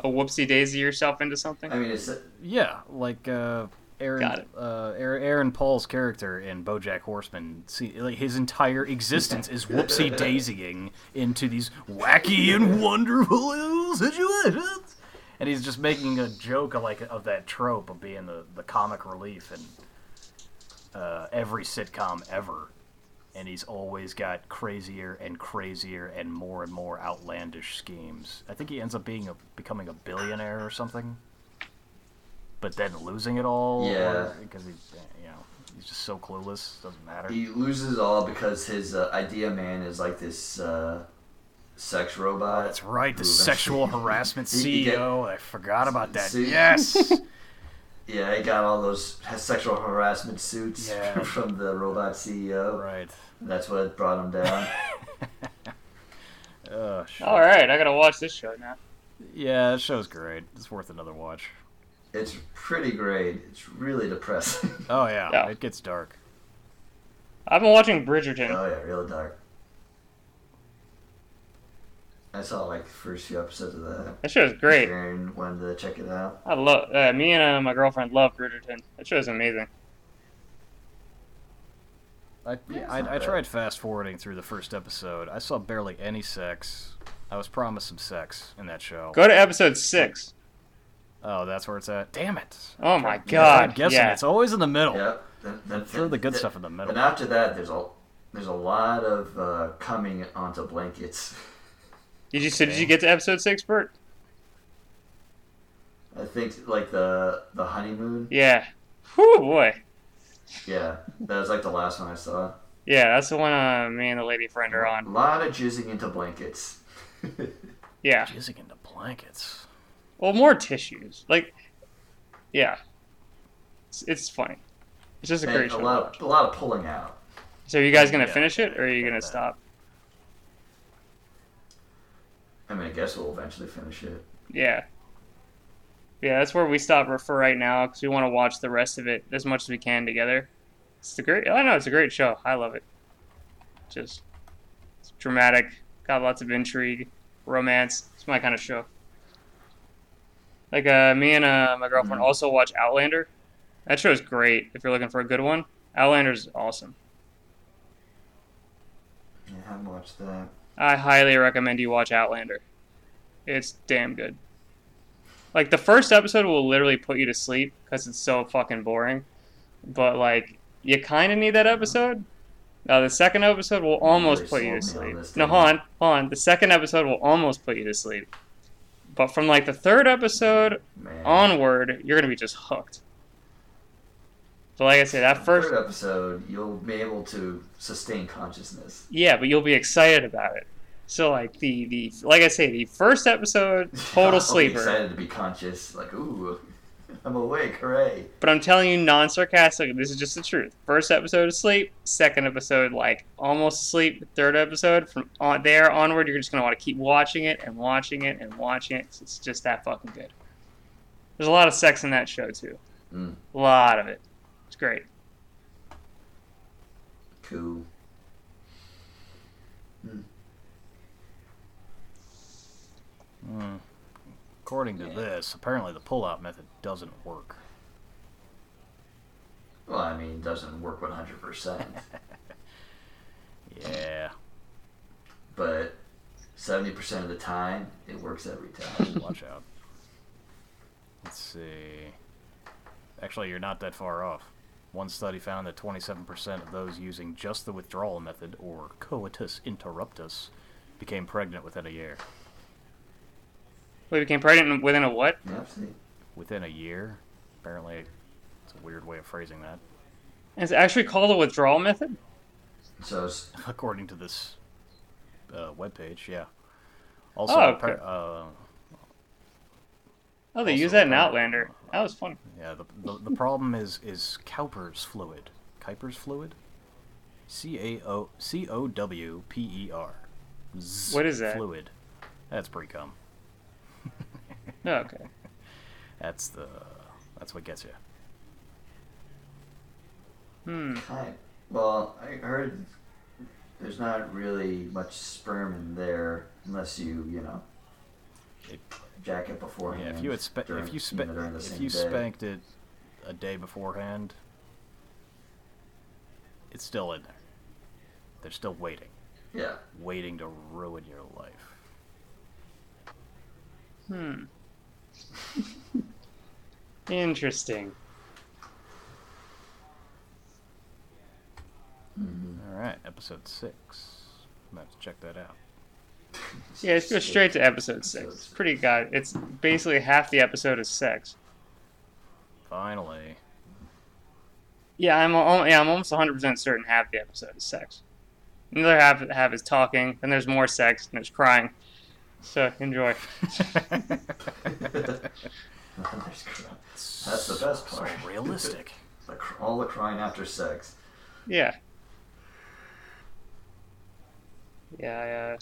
A whoopsie daisy yourself into something? I mean, it's Yeah, like uh, Aaron. Uh, Aaron, Aaron Paul's character in BoJack Horseman. See, like his entire existence is whoopsie daisying into these wacky and wonderful situations, and he's just making a joke of like of that trope of being the, the comic relief in uh, every sitcom ever. and he's always got crazier and crazier and more and more outlandish schemes. I think he ends up being a becoming a billionaire or something, but then losing it all. Yeah. because he, you know, he's just so clueless. Doesn't matter. He loses it all because his uh, idea man is like this uh, sex robot. That's right, the sexual eventually- harassment He- he get- CEO. I forgot about that. See- Yes. Yeah, he got all those sexual harassment suits Yeah. from the robot CEO. right. That's what brought him down. Oh, shit. All right, I gotta watch this show now. Yeah, that show's great. It's worth another watch. It's pretty great. It's really depressing. Oh yeah, Yeah. it gets dark. I've been watching Bridgerton. oh yeah, real dark. I saw like the first few episodes of that. That show's great. Sharon wanted to check it out. I love. Uh, me and uh, my girlfriend love Bridgerton. That show's amazing. I, Yeah, it's I, I tried fast forwarding through the first episode. I saw barely any sex. I was promised some sex in that show. Go to episode six. Oh, that's where it's at. Damn it! Oh my god! I'm god. guessing Yeah. it's always in the middle. Yep. Then, then Throw the good then- stuff in the middle. And after that, there's a there's a lot of uh, coming onto blankets. Did you? So did you get to episode six, Bert? I think like the the honeymoon. Yeah. Whew, boy. Yeah, that was like the last one I saw. Yeah, that's the one uh, me and the lady friend are on. A lot of jizzing into blankets. Yeah. Jizzing into blankets. Well, more tissues. Like, yeah. It's, it's funny. It's just a And great a show. lot of, a lot of pulling out. So, are you guys gonna Yeah, finish it, or are you gonna stop? I mean, I guess we'll eventually finish it. Yeah. Yeah, that's where we stop for right now because we want to watch the rest of it as much as we can together. It's a great. I know it's a great show. I love it. Just it's dramatic. Got lots of intrigue, romance. It's my kind of show. Like uh, me and uh, my girlfriend Mhm. also watch Outlander. That show is great if you're looking for a good one. Outlander is awesome. Yeah, I haven't watched that. I highly recommend you watch Outlander. It's damn good. Like the first episode will literally put you to sleep because it's so fucking boring, but like you kind of need that episode. Now the second episode will almost put you to sold me on sleep. No, hold on, hold on. The second episode will almost put you to sleep, but from like the third episode onward, you're gonna be just hooked. So like I said, that first third episode, you'll be able to sustain consciousness. Yeah, but you'll be excited about it. So like the the like I say, the first episode, I'll total be sleeper. excited to be conscious. Like, ooh, I'm awake. Hooray! But I'm telling you, non sarcastic. This is just the truth. First episode is sleep. Second episode, like almost sleep. Third episode, from on there onward, you're just gonna want to keep watching it and watching it and watching it. It's just that fucking good. There's a lot of sex in that show too. Mm. A lot of it. It's great. Cool. Hmm. According to this, apparently the pull-out method doesn't work. Well, I mean, it doesn't work 100%, Yeah. but 70% of the time, it works every time. Watch out. Let's see. Actually, you're not that far off. One study found that 27% of those using just the withdrawal method, or coitus interruptus, became pregnant within a year. We became pregnant within a what? yeah, see? Within a year? Apparently, it's a weird way of phrasing that. It's actually called a withdrawal method. So, According to this uh, webpage, yeah. Also, Oh, okay. appar- uh, Oh, they Also, use that in uh, Outlander. That was funny. Yeah, the, the, the problem is is Cowper's fluid. Kuiper's fluid? C A O C O W P E R. Z What is that? Fluid. That's pre cum. Oh, okay. That's the that's what gets you. Hmm. kind well, I heard there's not really much sperm in there unless you, you know, It- jack it beforehand. Yeah, if you had spa- during- if you know, spa- during the if you day. spanked it a day beforehand, it's still in there. They're still waiting, Yeah. waiting to ruin your life. Hmm. Interesting. Mhm. All All right, episode six. I'm about to check that out. Yeah, let's go straight to episode six. It's pretty good. It's basically half the episode is sex. Finally. Yeah, I'm al- yeah, I'm almost 100 percent certain half the episode is sex. Another half half is talking, and there's more sex, and there's crying. So enjoy. That's the best So part. realistic. The all the crying after sex. Yeah. Yeah, I, uh, I'm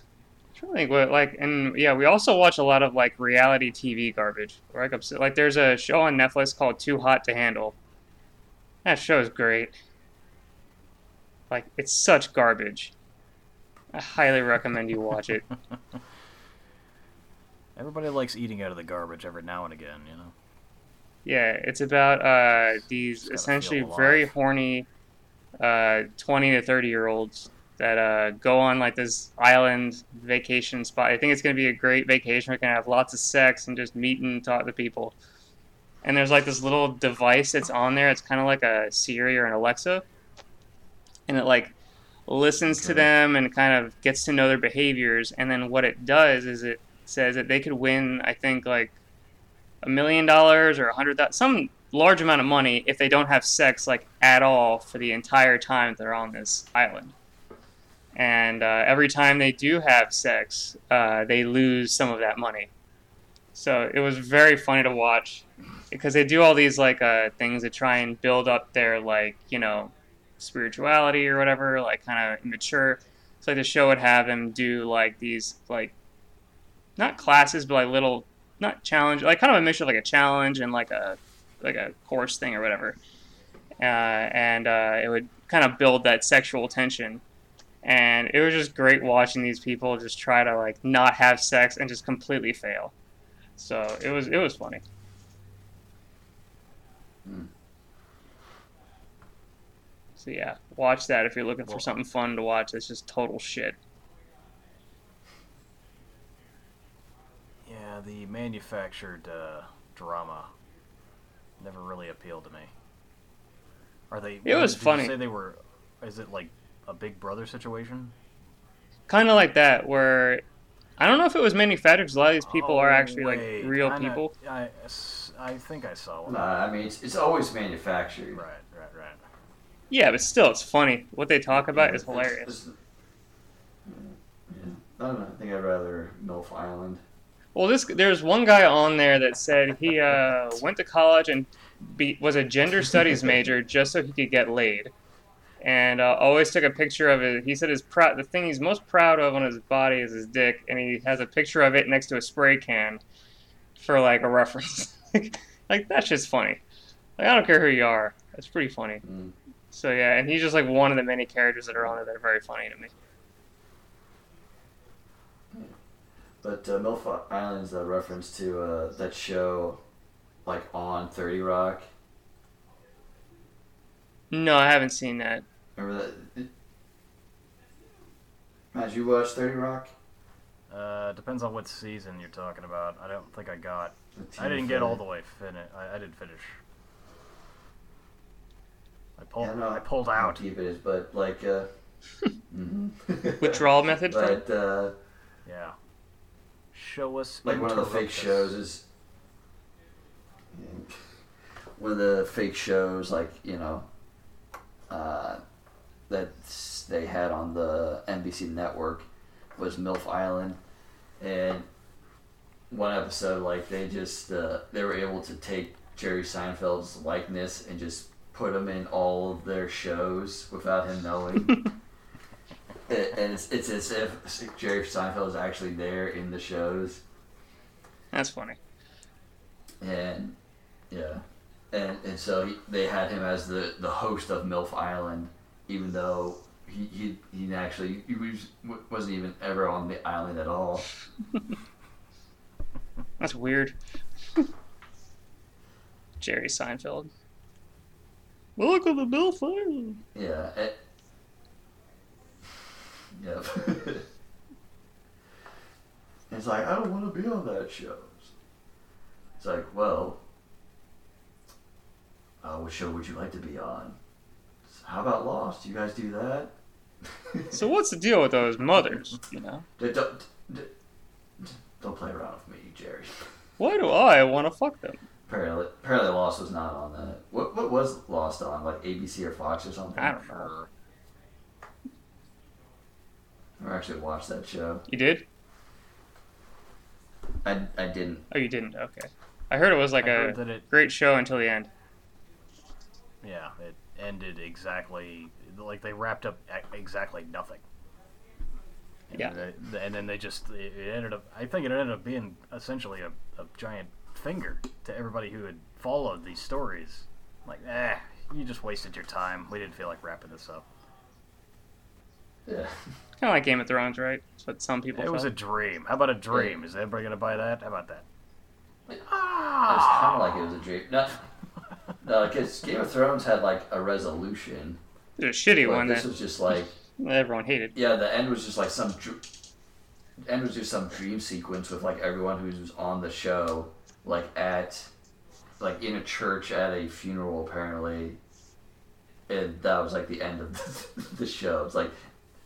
trying to think what like, and yeah, we also watch a lot of like reality TV garbage. Like, upset, like there's a show on Netflix called Too Hot to Handle. That show is great. Like, it's such garbage. I highly recommend you watch it. Everybody likes eating out of the garbage every now and again, you know. Yeah, it's about uh, these essentially very horny uh, 20 to 30 year olds that uh, go on like this island vacation spot. I think it's going to be a great vacation. We're going to have lots of sex and just meet and talk to people. And there's like this little device that's on there. It's kind of like a Siri or an Alexa. And it like listens to them and kind of gets to know their behaviors. And then what it does is it says that they could win, I think, like a million dollars or a hundred thousand, some large amount of money if they don't have sex like at all for the entire time they're on this island. And uh, every time they do have sex, uh, they lose some of that money. So it was very funny to watch because they do all these like uh, things to try and build up their like you know spirituality or whatever, like kind of immature. So like the show would have them do like these like not classes but like little not challenge like kind of a mixture of like a challenge and like a like a course thing or whatever. Uh, and uh, it would kind of build that sexual tension. And it was just great watching these people just try to like not have sex and just completely fail. So it was it was funny. Hmm. so yeah watch that if you're looking for something fun to watch. It's just total shit Yeah, the manufactured uh, drama never really appealed to me. Are they? It was did you funny. say they were. Is it like a Big Brother situation? kind of like that where i don't know if it was manufactured 'cause a lot of these people are Oh, actually wait, like real kinda- people I, s- I think I saw one. Nah, I mean, it's, it's always manufactured. Right, right, right. yeah but still it's funny what they talk about is It's- hilarious it's- yeah. I don't know. I think I'd rather MILF Island. Well, this there's one guy on there that said he uh, went to college and be, was a gender studies major just so he could get laid, and uh, always took a picture of it. He said his proud the thing he's most proud of on his body is his dick, and he has a picture of it next to a spray can for like a reference. like that's just funny. Like I don't care who you are, that's pretty funny. Mm. So yeah, and he's just like one of the many characters that are on there that are very funny to me. But uh, MILF Island's a reference to uh, that show, like on Thirty Rock. No, I haven't seen that. Remember that? It, Matt, did you watch Thirty Rock? Uh, depends on what season you're talking about. I don't think I got. I didn't get all the way finished. I, I didn't finish. I pulled. Yeah, no, I pulled out. deep it is, but like. Uh, mhm. Withdrawal method. But uh, Yeah. Show us. like one of the fake us. shows is one of the fake shows like you know uh, that they had on the NBC network was MILF Island and one episode like they just uh, they were able to take Jerry Seinfeld's likeness and just put him in all of their shows without him knowing It- and it's, it's as if Jerry Seinfeld is actually there in the shows That's funny. and yeah, and and so he, they had him as the the host of MILF Island, even though he he, he actually he was, wasn't even ever on the island at all. That's weird. Jerry Seinfeld. Welcome to Bill Island. Yeah. It, yep. it's like I don't want to be on that show. It's like, well, uh, what show would you like to be on? How about Lost? Do you guys do that? So what's the deal with those mothers? You know, Don't, d- d- don't play around with me, Jerry. why do I want to fuck them? Apparently, apparently, Lost was not on that. What what was Lost on? Like ABC or Fox or something? I don't know. I actually watched that show. You did? I, I didn't. Oh, you didn't. Okay. I heard it was like I a that it great show until the end. yeah it ended exactly like they wrapped up exactly nothing. And Yeah. they- and then they just it it ended up. I think it ended up being essentially a, a giant finger to everybody who had followed these stories. Like, eh, you just wasted your time. We didn't feel like wrapping this up. Yeah. Kind of like Game of Thrones, right? That's what some people It was a dream. How about a dream? Is everybody gonna buy that? How about that? It was Ah, kind of like it was a dream. No, no, because Game of Thrones had like a resolution. It was a shitty But one this that was just like, everyone hated. yeah, the end was just like some. Dr- end was just some dream sequence with like everyone who was on the show, like at, like in a church at a funeral apparently, and that was like the end of the show. It's like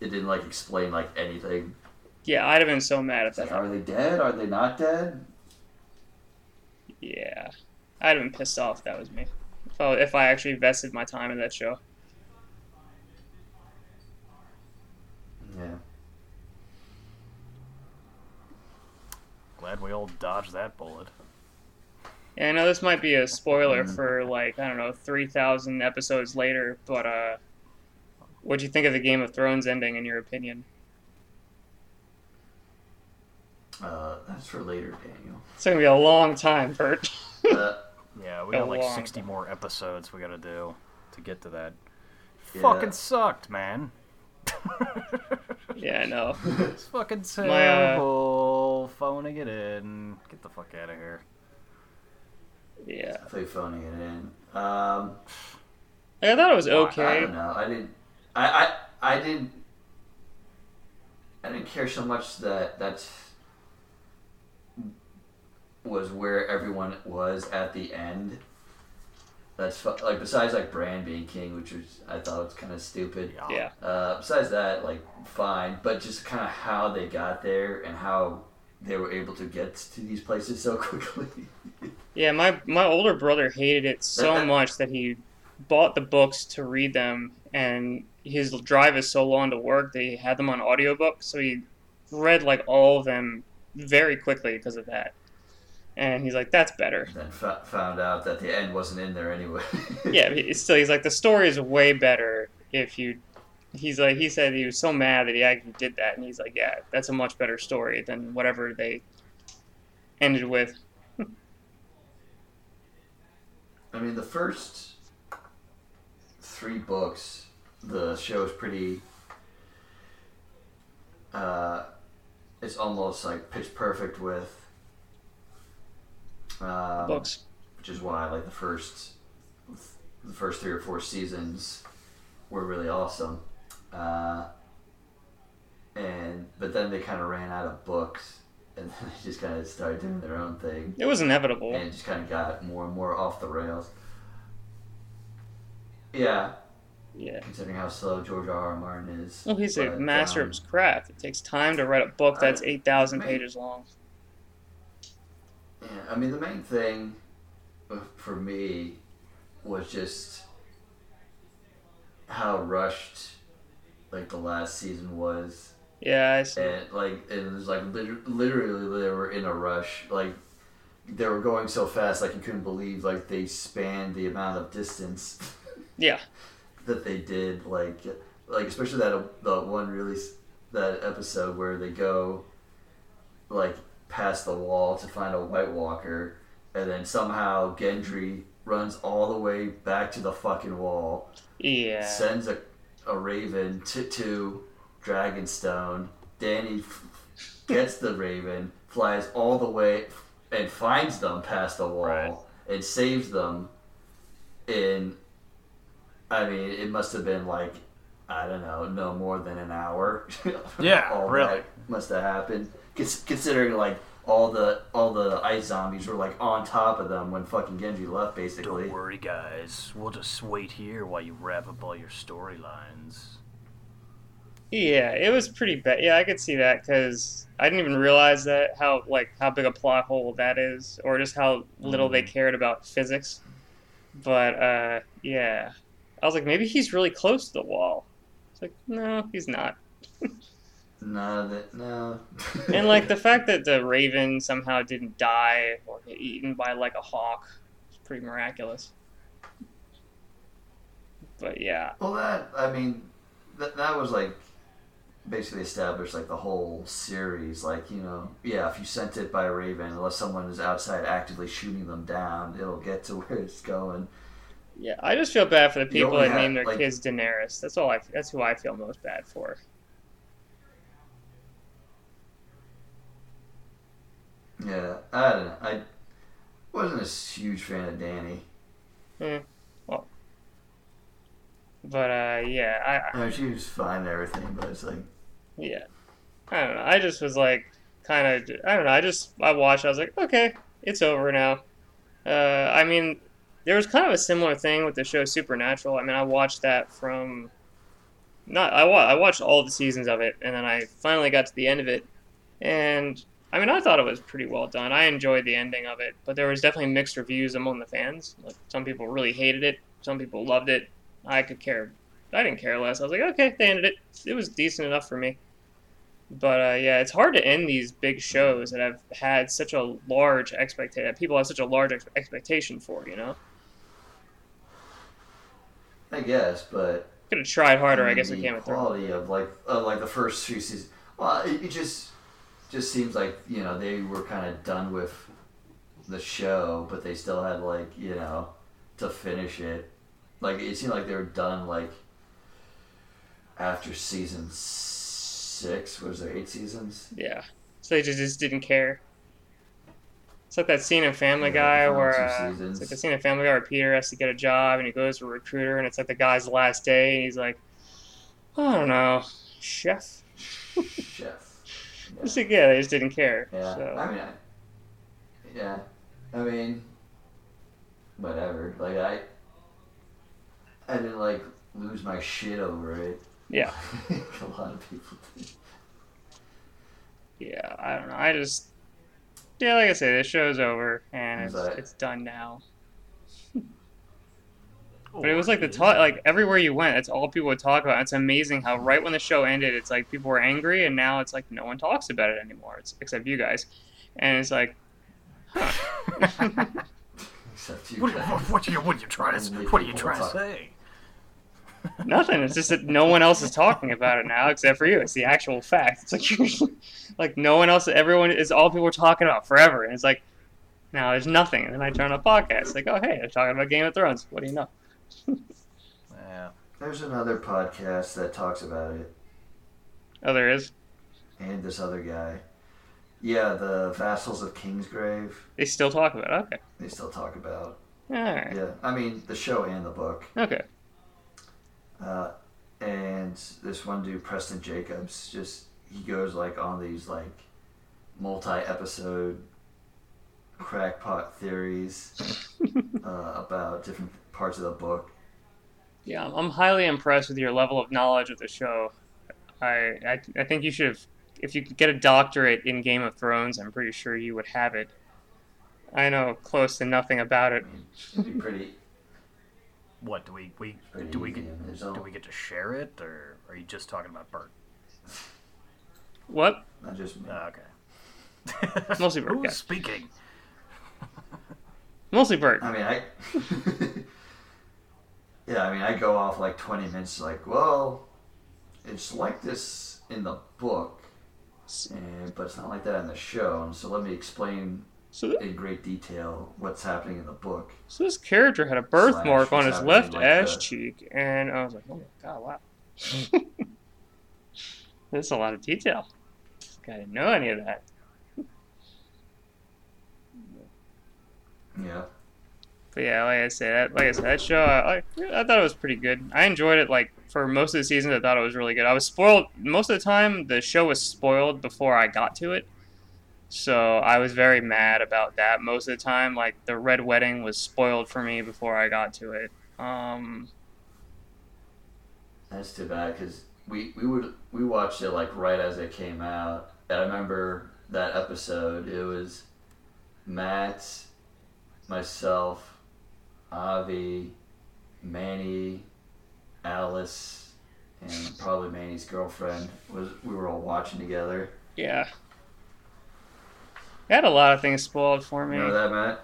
it didn't like explain like anything. Yeah, I'd have been so mad if It's like, that. are they dead? Are they not dead? Yeah, I'd have been pissed off if that was me. If I, if I actually invested my time in that show. Yeah. glad we all dodged that bullet. Yeah, I know this might be a spoiler Mhm. for like I don't know three thousand episodes later, but uh, what'd you think of the Game of Thrones ending? In your opinion, Uh, that's for later, Daniel. it's gonna be a long time, Bert. Uh, Yeah, we got like 60 time. more episodes we gotta do to get to that. Yeah. Fucking sucked, man. yeah, I know. It's fucking My, uh, terrible. Phoning it in. Get the fuck out of here. Yeah, play phoning it in. Um, I thought it was okay. I okay. don't know. I didn't. I, I I didn't. I didn't care so much that that was where everyone was at the end. That's fu- like besides like Bran being king, which was I thought was kind of stupid. Yeah, Uh, besides that, like fine, but just kind of how they got there and how they were able to get to these places so quickly. yeah. My my older brother hated it so much that he bought the books to read them, and his drive is so long to work they had them on audiobook, so he read like all of them very quickly because of that. And he's like, "That's better." then f- found out that the end wasn't in there anyway. yeah, still he's like the story is way better if you. He's like he said he was so mad that he actually did that, and he's like, yeah, that's a much better story than whatever they ended with. I mean, the first three books, the show is pretty. Uh, it's almost like pitch perfect with. Um, Books. which is why like the first, the first three or four seasons, were really awesome, uh, and but then they kind of ran out of books, and then they just kind of started doing their own thing It was inevitable. and it just kind of got more and more off the rails. Yeah, Yeah. considering how slow George R. R. Martin is. Well, he's a master um, of his craft. It takes time to write a book that's I- eight thousand pages long. Yeah, I mean the main thing uh, for me was just how rushed like the last season was, Yeah, I see. and like it was like liter- literally they were in a rush. Like they were going so fast, like you couldn't believe like they spanned the amount of distance. Yeah. That they did like like especially that the one really that episode where they go like past the wall to find a White Walker and then somehow Gendry runs all the way back to the fucking wall Yeah. sends a, a raven to, to Dragonstone Danny f- gets the raven flies all the way and finds them past the wall Right. and saves them in I mean, it must have been like I don't know, no more than an hour. Yeah, all really. that must have happened. Cons- Considering like all the all the ice zombies were like on top of them when fucking Gendry left, basically. Don't worry, guys. We'll just wait here while you wrap up all your storylines. Yeah, it was pretty bad. Yeah, I could see that because I didn't even realize that how like how big a plot hole that is, or just how little they Mhm. cared about physics. But uh, yeah, I was like, maybe he's really close to the wall. It's like, no, he's not. No, that no. And like the fact that the raven somehow didn't die or get eaten by like a hawk is pretty miraculous. But yeah, Well, that I mean, that that was like basically established like the whole series. Like you know, yeah, if you sent it by a raven, unless someone is outside actively shooting them down, it'll get to where it's going. Yeah, I just feel bad for the people that have, name their like- kids Daenerys. That's all I. That's who I feel most bad for. Yeah, I don't know. I wasn't a huge fan of Danny. But uh, yeah, I, I mean, she was fine and everything, but it's like, Yeah. I don't know. I just was like, kind of, I don't know. I just, I watched, I was like, okay, it's over now. Uh, I mean, there was kind of a similar thing with the show Supernatural. I mean, I watched that from, not, I, wa- I watched all the seasons of it, and then I finally got to the end of it. And, I mean, I thought it was pretty well done. I enjoyed the ending of it, but there was definitely mixed reviews among the fans. Like, some people really hated it, some people loved it. I could care I didn't care less. I was like, okay, they ended it. It was decent enough for me. But uh, yeah, it's hard to end these big shows that have had such a large expectation. People have such a large ex- expectation for. You know, I guess, but could have tried harder. I mean, guess with the Game of Thrones. quality of like of like the first few seasons. Well, it, it just just seems like you know they were kind of done with the show, but they still had like you know to finish it. Like it seemed like they were done like after season six. Was there eight seasons? Yeah, so they just, just didn't care. It's like that scene in Family Yeah, Guy where uh, it's like the scene in Family Guy where Peter has to get a job and he goes to a recruiter and it's like the guy's last day and he's like, I don't know, chef. Chef. It's like, yeah, they just didn't care. Yeah, So. I mean, I, yeah, I mean, whatever. Like I, I didn't like lose my shit over it. Yeah. a lot of people did. Yeah, I don't know. I just yeah, like I said, the show's over and it's, Is that- it's done now. But it was like the talk, like everywhere you went, that's all people would talk about. It's amazing how right when the show ended, it's like people were angry, and now it's like no one talks about it anymore. It's except you guys, and it's like, Except you. What, guys. what, what, are you, what are you trying to What are you trying to say? Nothing. It's just that no one else is talking about it now except for you. It's the actual fact. It's like you're, like no one else. Everyone is all people were talking about forever, and it's like now there's nothing. And then I turn on a podcast, like, oh hey, they're talking about Game of Thrones. What do you know? Yeah. There's another podcast that talks about it, Oh, there is. and this other guy. Yeah, the Vassals of Kingsgrave. They still talk about it. Okay. They still talk about. All right. Yeah, I mean the show and the book. Okay. Uh, and this one dude, Preston Jacobs, just he goes like on these like multi-episode crackpot theories uh, about different parts of the book. Yeah, I'm- I'm highly impressed with your level of knowledge of the show. I, I, I think you should have, if you could get a doctorate in Game of Thrones, I'm pretty sure you would have it. I know close to nothing about I it. mean, it'd be pretty. What do we we do we get do we get to share it or are you just talking about Bert? What? Not just me. Oh, okay. Mostly Bert, Who's yeah. speaking? Mostly Bert. I mean, I. yeah, I mean, I go off like 20 minutes, like, well, it's like this in the book, and, but it's not like that in the show. And so let me explain So, th- in great detail what's happening in the book. so this character had a birthmark on his left like ass the- cheek, and I was like, oh my god, wow. That's a lot of detail. I didn't know any of that. Yeah. But yeah, like I said, like I said, that show, I, I, I thought it was pretty good. I enjoyed it. Like for most of the season, I thought it was really good. I was spoiled most of the time. The show was spoiled before I got to it, so I was very mad about that. Most of the time, like the red wedding was spoiled for me before I got to it. Um, That's too bad because we we would we watched it like right as it came out. And I remember that episode. It was Matt, myself, Avi, Manny, Alice, and probably Manny's girlfriend. Was we were all watching together. Yeah. I had a lot of things spoiled for me. Remember that, Matt?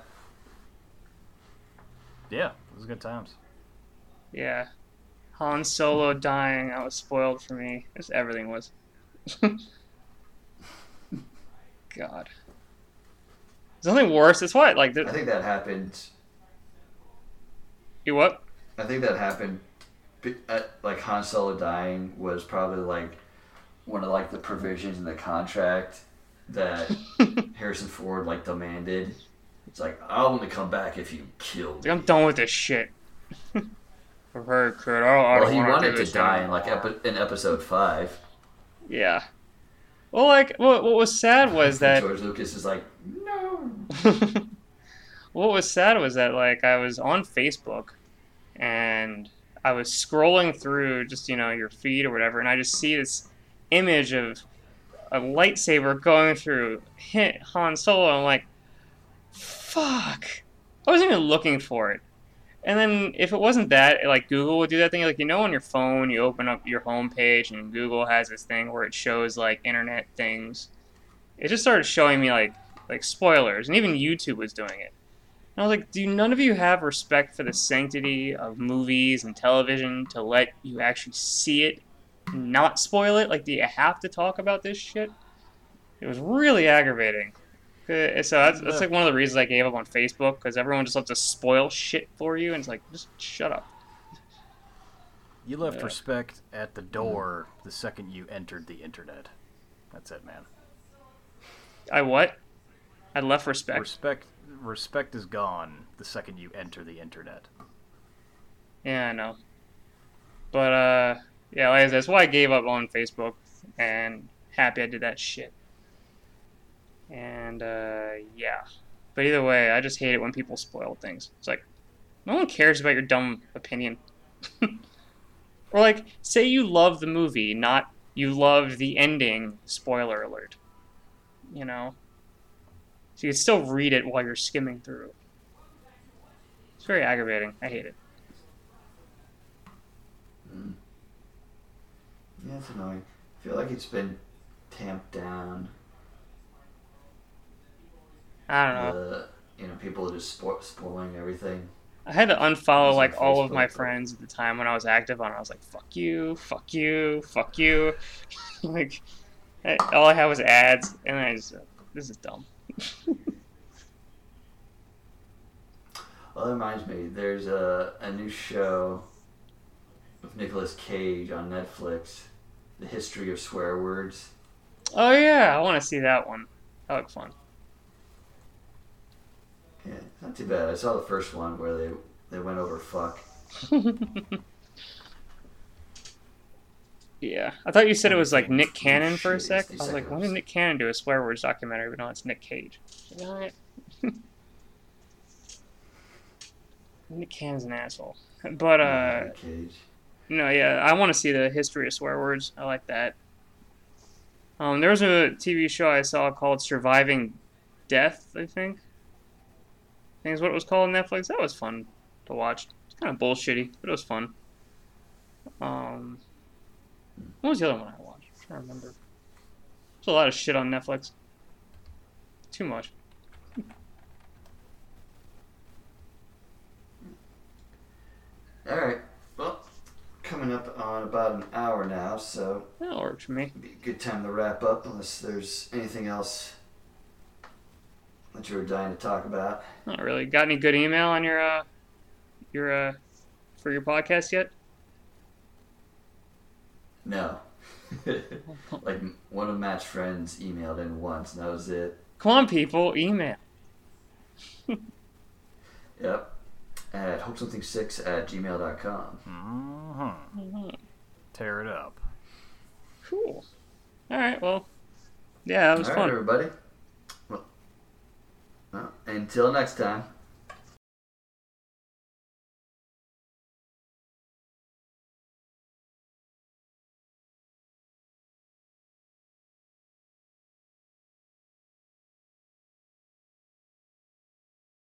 Yeah, it was good times. Yeah. Han Solo dying, that was spoiled for me. Just everything was. God. There's nothing worse. It's what? Like, I think that happened. you what? I think that happened. uh, Like Han Solo dying was probably like one of like the provisions in the contract that Harrison Ford like demanded. It's like I'll only come back if you kill me. I'm done with this shit. I've heard, kid. I Well, he wanted to die in like epi- in episode five. Yeah. Well, like, what, what was sad was that. George Lucas is like, no. what was sad was that like I was on Facebook and I was scrolling through just you know your feed or whatever, and I just see this image of a lightsaber going through hit Han Solo. I'm like, fuck. I wasn't even looking for it. And then if it wasn't that, like Google would do that thing, like you know, on your phone, you open up your home page, and Google has this thing where it shows like internet things. It just started showing me like like spoilers, and even YouTube was doing it. And I was like, do none of you have respect for the sanctity of movies and television to let you actually see it, not spoil it? Like, do you have to talk about this shit? It was really aggravating. Uh, So that's, that's like one of the reasons I gave up on Facebook because everyone just loves to spoil shit for you, and it's like, just shut up. You left Yeah. respect at the door the second you entered the internet. That's it, man. I what? I left respect. Respect respect is gone the second you enter the internet. Yeah, I know. But uh, yeah, like I said, that's why I gave up on Facebook, and happy I did that shit. And uh, yeah, but either way, I just hate it when people spoil things. It's like no one cares about your dumb opinion. or like, say you love the movie, not you love the ending. Spoiler alert. You know, so you can still read it while you're skimming through. It's very aggravating. I hate it. Mm. Yeah, it's annoying. I feel like it's been tamped down. I don't know. The you know people are just spo- spoiling everything. I had to unfollow like all of my friends at the time when I was active on. it. I was like, "Fuck you, fuck you, fuck you." like, I, all I had was ads, and I just, this is dumb. Well, that reminds me. There's a a new show with Nicolas Cage on Netflix. The history of swear words. Oh yeah, I want to see that one. That looks fun. Yeah, not too bad. I saw the first one where they they went over fuck. yeah, I thought you said it was like Nick Cannon for a sec. I was like, when did. Nick Cannon do a swear words documentary? But no, it's Nick Cage. All right. Nick Cannon's an asshole. But uh, Nick Cage. No, yeah, I want to see the history of swear words. I like that. Um, there was a TV show I saw called Surviving Death. I think. I think is what it was called on Netflix. That was fun to watch. It's kind of bullshitty, but it was fun. Um, what was the other one I watched? I'm trying to remember. There's a lot of shit on Netflix. Too much. All right. Coming up on about an hour now, so That works for me. it'd be a good time to wrap up. Unless there's anything else that you were dying to talk about. Not really. Got any good email on your uh, your uh, for your podcast yet? No. like one of Matt's friends emailed in once, and that was it. Come on, people, email. Yep. At hopesomething6 at gmail.com. hmm Mm-hmm. Tear it up. Cool. All right. Well, yeah, that was All right, fun. everybody. Well, well, until next time.